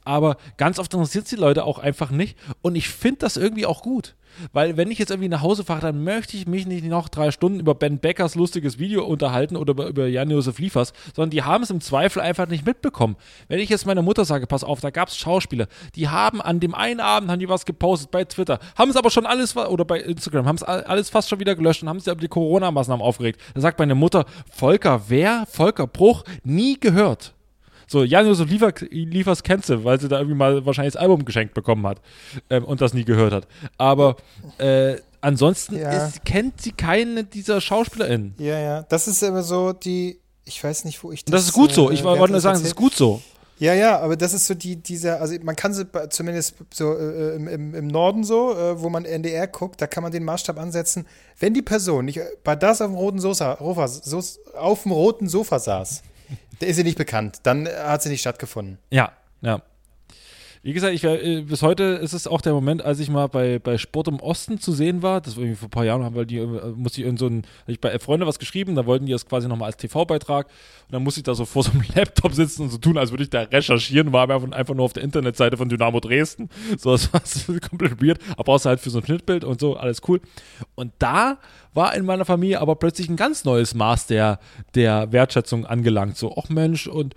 Aber ganz oft interessiert es die Leute auch einfach nicht. Und ich finde das irgendwie auch gut. Weil wenn ich jetzt irgendwie nach Hause fahre, dann möchte ich mich nicht noch drei Stunden über Ben Beckers lustiges Video unterhalten oder über, Jan-Josef Liefers, sondern die haben es im Zweifel einfach nicht mitbekommen. Wenn ich jetzt meiner Mutter sage, pass auf, da gab es Schauspieler, die haben an dem einen Abend haben die was gepostet bei Twitter, haben es aber schon alles, oder bei Instagram, haben es alles fast schon wieder gelöscht und haben sich über die Corona-Maßnahmen aufgeregt. Da sagt meine Mutter, Volker wer? Volker Bruch? Nie gehört. So, Jan-Josef Liefer, Liefers kennst du, weil sie da irgendwie mal wahrscheinlich das Album geschenkt bekommen hat ähm, und das nie gehört hat. Aber äh, ansonsten ja. ist, kennt sie keine dieser SchauspielerInnen. Ja, ja. Das ist immer so die, ich weiß nicht, wo ich das. Das ist gut so. Ich äh, wollte nur sagen, es ist gut so. Ja, ja, aber das ist so die, dieser, also man kann sie zumindest so äh, im, im, im, Norden so, äh, wo man NDR guckt, da kann man den Maßstab ansetzen, wenn die Person nicht bei das auf dem roten Sofa, auf dem roten Sofa saß, der ist sie nicht bekannt. Dann hat sie nicht stattgefunden. Ja, ja. Wie gesagt, ich, äh, bis heute ist es auch der Moment, als ich mal bei, bei Sport im Osten zu sehen war. Das war irgendwie vor ein paar Jahren, weil die äh, musste ich in so ein, ich bei Freunde was geschrieben, da wollten die das quasi nochmal als TV-Beitrag und dann musste ich da so vor so einem Laptop sitzen und so tun, als würde ich da recherchieren, war aber einfach nur auf der Internetseite von Dynamo Dresden. So, das war komplett weird, aber außer halt für so ein Schnittbild und so, alles cool. Und da war in meiner Familie aber plötzlich ein ganz neues Maß der, der Wertschätzung angelangt. So, ach Mensch, und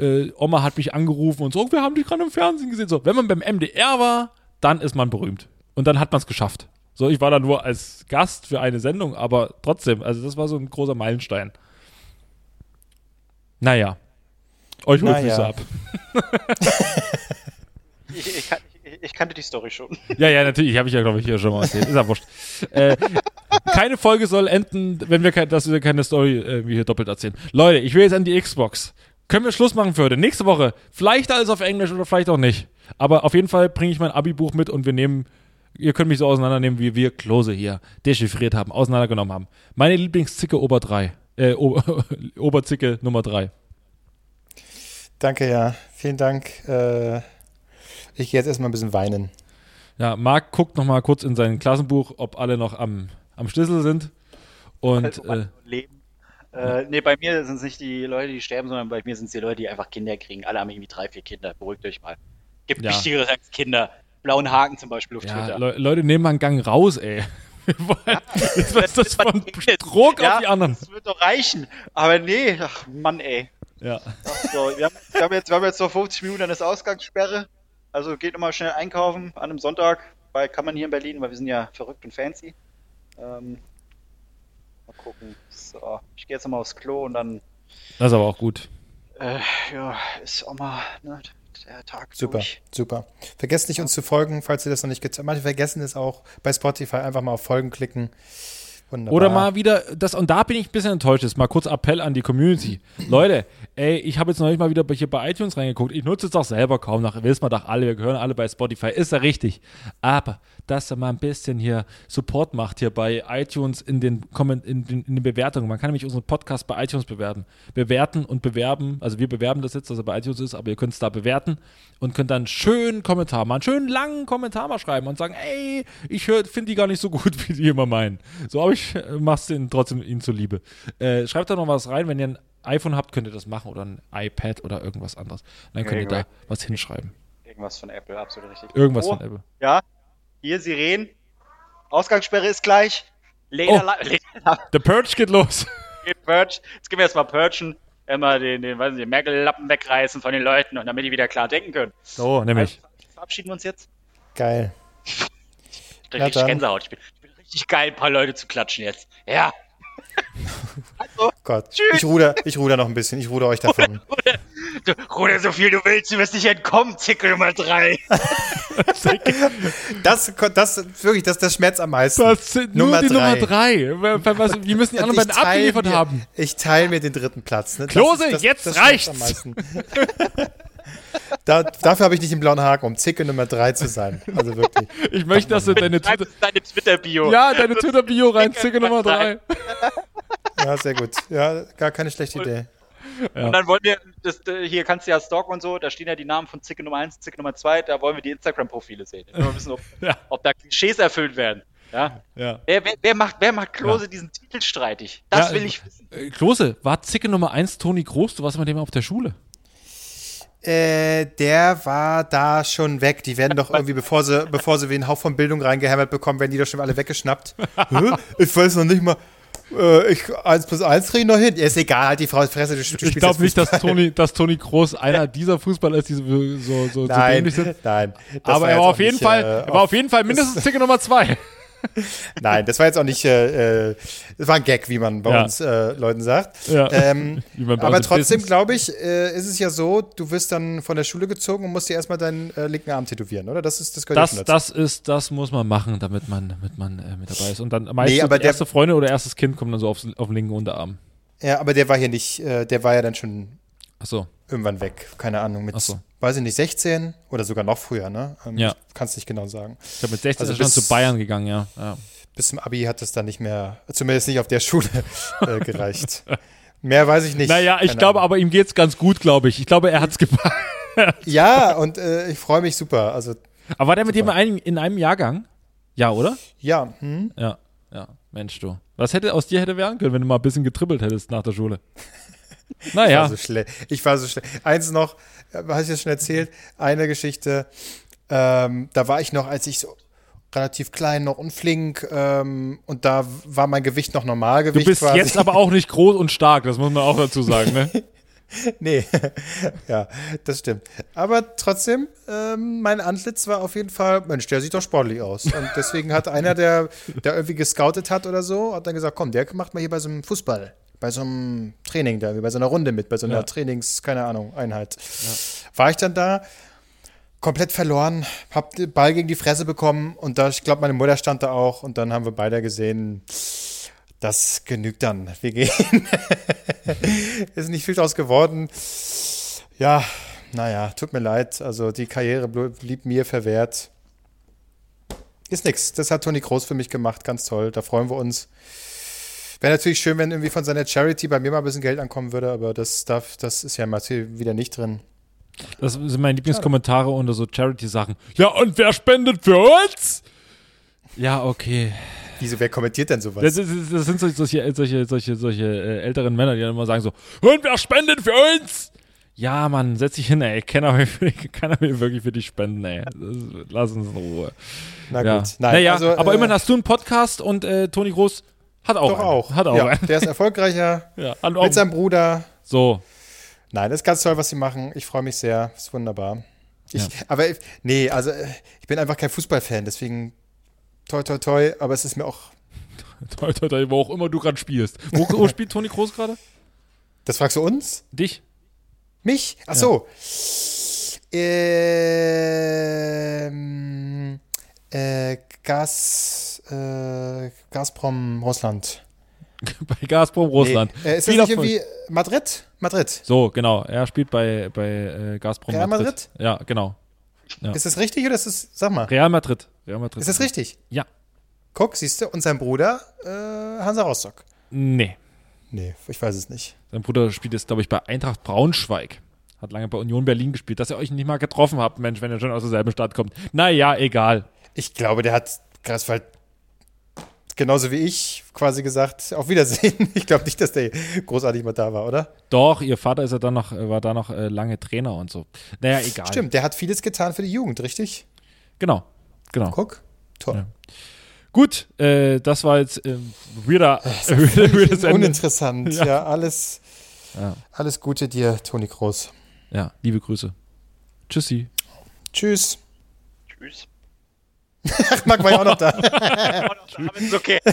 äh, Oma hat mich angerufen und so, wir haben dich gerade im Fernsehen gesehen. So, wenn man beim MDR war, dann ist man berühmt. Und dann hat man es geschafft. So, ich war da nur als Gast für eine Sendung, aber trotzdem, also das war so ein großer Meilenstein. Naja. Euch holt naja. ab. ich, ich, ich, ich, kannte die Story schon. Ja, ja, natürlich. Habe ich ja, glaube ich, hier schon mal erzählt. Ist ja wurscht. Äh, keine Folge soll enden, wenn wir, dass wir keine Story äh, hier doppelt erzählen. Leute, ich will jetzt an die Xbox können wir Schluss machen für heute. Nächste Woche. Vielleicht alles auf Englisch oder vielleicht auch nicht. Aber auf jeden Fall bringe ich mein Abi-Buch mit und wir nehmen, ihr könnt mich so auseinandernehmen, wie wir Klose hier dechiffriert haben, auseinandergenommen haben. Meine Lieblingszicke Ober 3. Äh, Ober, Oberzicke Nummer 3. Danke, ja. Vielen Dank. Äh, ich gehe jetzt erstmal ein bisschen weinen. Ja, Marc guckt nochmal kurz in sein Klassenbuch, ob alle noch am, am Schlüssel sind. Und. Also, äh, Leben äh, nee, bei mir sind es nicht die Leute, die sterben, sondern bei mir sind es die Leute, die einfach Kinder kriegen. Alle haben irgendwie drei, vier Kinder. Beruhigt euch mal. Gibt ja. wichtigeres als Kinder. Blauen Haken zum Beispiel auf ja, Twitter. Le Leute, nehmen mal einen Gang raus, ey. Ja, das, was das von Druck ja, auf die anderen. Das wird doch reichen. Aber nee, ach Mann, ey. Ja. So, wir, haben, wir, haben, jetzt, wir haben jetzt noch 50 Minuten an das Ausgangssperre. Also geht nochmal schnell einkaufen an einem Sonntag, weil kann man hier in Berlin, weil wir sind ja verrückt und fancy. Ähm, mal gucken. So, ich gehe jetzt nochmal aufs Klo und dann. Das ist aber auch gut. Äh, ja, ist auch mal ne, der Tag. Super, durch. super. Vergesst nicht, uns zu folgen, falls ihr das noch nicht getan habt. Manche vergessen es auch bei Spotify. Einfach mal auf Folgen klicken. Wunderbar. Oder mal wieder, das, und da bin ich ein bisschen enttäuscht, ist mal kurz Appell an die Community. Leute, ey, ich habe jetzt noch nicht mal wieder hier bei iTunes reingeguckt. Ich nutze es doch selber kaum noch. Wissen wir doch alle, wir gehören alle bei Spotify. Ist ja richtig. Aber, dass er mal ein bisschen hier Support macht hier bei iTunes in den, in den, in den Bewertungen. Man kann nämlich unseren Podcast bei iTunes bewerten. Bewerten und bewerben. Also wir bewerben das jetzt, dass er bei iTunes ist, aber ihr könnt es da bewerten und könnt dann einen schönen Kommentar, mal einen schönen langen Kommentar mal schreiben und sagen, ey, ich finde die gar nicht so gut, wie die immer meinen. So habe ich äh, mach's den trotzdem ihnen zuliebe. Äh, schreibt da noch was rein, wenn ihr ein iPhone habt, könnt ihr das machen oder ein iPad oder irgendwas anderes. Dann könnt ihr da was hinschreiben. Irgendwas von Apple, absolut richtig. Irgendwas oh, von Apple. Ja, hier Sirenen. Ausgangssperre ist gleich. Leder, oh, Leder. Der Purge geht los. Geht Purge. Jetzt gehen wir erstmal purgen. Immer den, den, weiß nicht, den Merkel-Lappen wegreißen von den Leuten und damit die wieder klar denken können. So, nämlich. Also, verabschieden wir uns jetzt. Geil. Richtig Gänsehaut. Ich bin, richtig geil, ein paar Leute zu klatschen jetzt. Ja. Also, Gott. Tschüss. Ich ruder, ich ruder noch ein bisschen. Ich ruder euch davon. Ruder, ruder, du, ruder so viel du willst, du wirst nicht entkommen, Zickel Nummer 3. das, das, wirklich, das, das schmerzt am meisten. Das sind Nummer nur die drei. Nummer 3. Was, wie müssen die anderen beiden abgeliefert mir, haben? Ich teile mir den dritten Platz. Ne? Klose, das, das, jetzt reicht's. Da, dafür habe ich nicht den blauen Haken, um Zicke Nummer 3 zu sein. Also wirklich. Ich möchte, dass du deine, Twitter deine Twitter-Bio. Ja, deine Twitter-Bio rein, Zicke Nummer 3. Ja, sehr gut. Ja, gar keine schlechte Idee. Ja. Und dann wollen wir, das, hier kannst du ja stalken und so, da stehen ja die Namen von Zicke Nummer 1, Zicke Nummer 2, da wollen wir die Instagram-Profile sehen. Wir wollen wissen, ob, ja. ob da Klischees erfüllt werden. Ja. ja. Wer, wer, wer, macht, wer macht Klose ja. diesen Titel streitig? Das will ich wissen. Äh, Klose, war Zicke Nummer 1 Toni Groß? Du warst mit dem auf der Schule. Äh, der war da schon weg. Die werden doch irgendwie, bevor sie, bevor sie wie einen Hauch von Bildung reingehämmert bekommen, werden die doch schon alle weggeschnappt. ich weiß noch nicht mal. Äh, ich, 1 plus 1 kriege ich noch hin. Ist egal, halt die Frau Fresse. Du, du ich glaube nicht, dass Toni, dass Toni Groß einer dieser Fußballer ist, die so, so, so nein, sind. Nein, aber er war, auf jeden nicht, Fall, äh, er war auf jeden Fall mindestens Ticket Nummer 2. Nein, das war jetzt auch nicht, äh, das war ein Gag, wie man bei ja. uns äh, Leuten sagt. Ja. Ähm, aber trotzdem, glaube ich, äh, ist es ja so, du wirst dann von der Schule gezogen und musst dir erstmal deinen äh, linken Arm tätowieren, oder? Das ist das das, das ist, das muss man machen, damit man, damit man äh, mit dabei ist. Und dann meistens nee, aber erste Freunde oder erstes Kind kommen dann so auf, auf den linken Unterarm. Ja, aber der war hier nicht, äh, der war ja dann schon Ach so. Irgendwann weg. Keine Ahnung, mit so weiß ich nicht, 16 oder sogar noch früher, ne? Ähm, ja. Kannst nicht genau sagen. Ich habe mit 16 also schon zu Bayern gegangen, ja. ja. Bis zum Abi hat es dann nicht mehr, zumindest nicht auf der Schule äh, gereicht. Mehr weiß ich nicht. Naja, ich glaube, aber ihm geht es ganz gut, glaube ich. Ich glaube, er hat es gepackt. ja, und äh, ich freue mich super. Also, aber war der mit super. dem in einem Jahrgang? Ja, oder? Ja. Hm? Ja, ja. Mensch, du. Was hätte aus dir hätte werden können, wenn du mal ein bisschen getribbelt hättest nach der Schule? Naja. Ich war so schlecht. Ich war so schlecht. Eins noch, habe ich jetzt schon erzählt, eine Geschichte, ähm, da war ich noch, als ich so relativ klein noch und flink ähm, und da war mein Gewicht noch Normalgewicht. Du bist quasi. jetzt aber auch nicht groß und stark, das muss man auch dazu sagen, ne? nee, ja, das stimmt. Aber trotzdem, ähm, mein Antlitz war auf jeden Fall, Mensch, der sieht doch sportlich aus. Und deswegen hat einer, der, der irgendwie gescoutet hat oder so, hat dann gesagt, komm, der macht mal hier bei so einem Fußball bei so einem Training da, wie bei so einer Runde mit, bei so einer ja. Trainings, keine Ahnung, Einheit. Ja. War ich dann da, komplett verloren, hab den Ball gegen die Fresse bekommen und da, ich glaube, meine Mutter stand da auch und dann haben wir beide gesehen, das genügt dann. Wir gehen. Ist nicht viel draus geworden. Ja, naja, tut mir leid. Also die Karriere blieb mir verwehrt. Ist nix. Das hat Toni Groß für mich gemacht. Ganz toll. Da freuen wir uns. Wäre natürlich schön, wenn irgendwie von seiner Charity bei mir mal ein bisschen Geld ankommen würde, aber das darf, das ist ja mal wieder nicht drin. Das sind meine Lieblingskommentare unter so Charity-Sachen. Ja, und wer spendet für uns? Ja, okay. Wieso, wer kommentiert denn sowas? Das, das, das sind solche, solche, solche, solche äh, älteren Männer, die dann immer sagen so, und wer spendet für uns? Ja, Mann, setz dich hin, ey. Keiner will, keiner will wirklich für dich spenden, ey. Das, lass uns in Ruhe. Na ja. gut. Nein, naja, also, aber äh, immerhin hast du einen Podcast und äh, Toni Groß hat auch. Doch einen. auch. Hat auch. Ja, der ist erfolgreicher. ja, mit seinem Bruder. So. Nein, das ist ganz toll, was sie machen. Ich freue mich sehr. Ist wunderbar. Ich, ja. Aber nee, also ich bin einfach kein Fußballfan, deswegen toi toi toi, aber es ist mir auch. toi toi toi, wo auch immer du gerade spielst. Wo, wo spielt Toni Groß gerade? Das fragst du uns? Dich? Mich? Ach so. Ja. Ähm, äh, Gas, äh, Gazprom Russland. bei Gazprom Russland. Nee. Äh, ist das nicht irgendwie Madrid? Madrid. So, genau. Er spielt bei, bei äh, Gazprom Real Madrid. Madrid. Ja, genau. Ja. Ist das richtig oder ist das, sag mal? Real Madrid. Real Madrid. Ist das richtig? Ja. Guck, siehst du, und sein Bruder äh, Hansa Rostock. Nee. Nee, ich weiß es nicht. Sein Bruder spielt jetzt, glaube ich, bei Eintracht Braunschweig. Hat lange bei Union Berlin gespielt. Dass ihr euch nicht mal getroffen habt, Mensch, wenn ihr schon aus derselben Stadt kommt. Naja, egal. Ich glaube, der hat Greifswald genauso wie ich quasi gesagt, auf Wiedersehen. Ich glaube nicht, dass der großartig mal da war, oder? Doch, ihr Vater ist ja dann noch, war da noch äh, lange Trainer und so. Naja, egal. Stimmt, der hat vieles getan für die Jugend, richtig? Genau, genau. Guck, toll. Ja. Gut, äh, das war jetzt äh, wieder äh, uninteressant. Ja. ja, alles, ja. alles Gute dir, Toni Groß. Ja, liebe Grüße. Tschüssi. Tschüss. Tschüss. Marc war ja auch noch da. ist okay.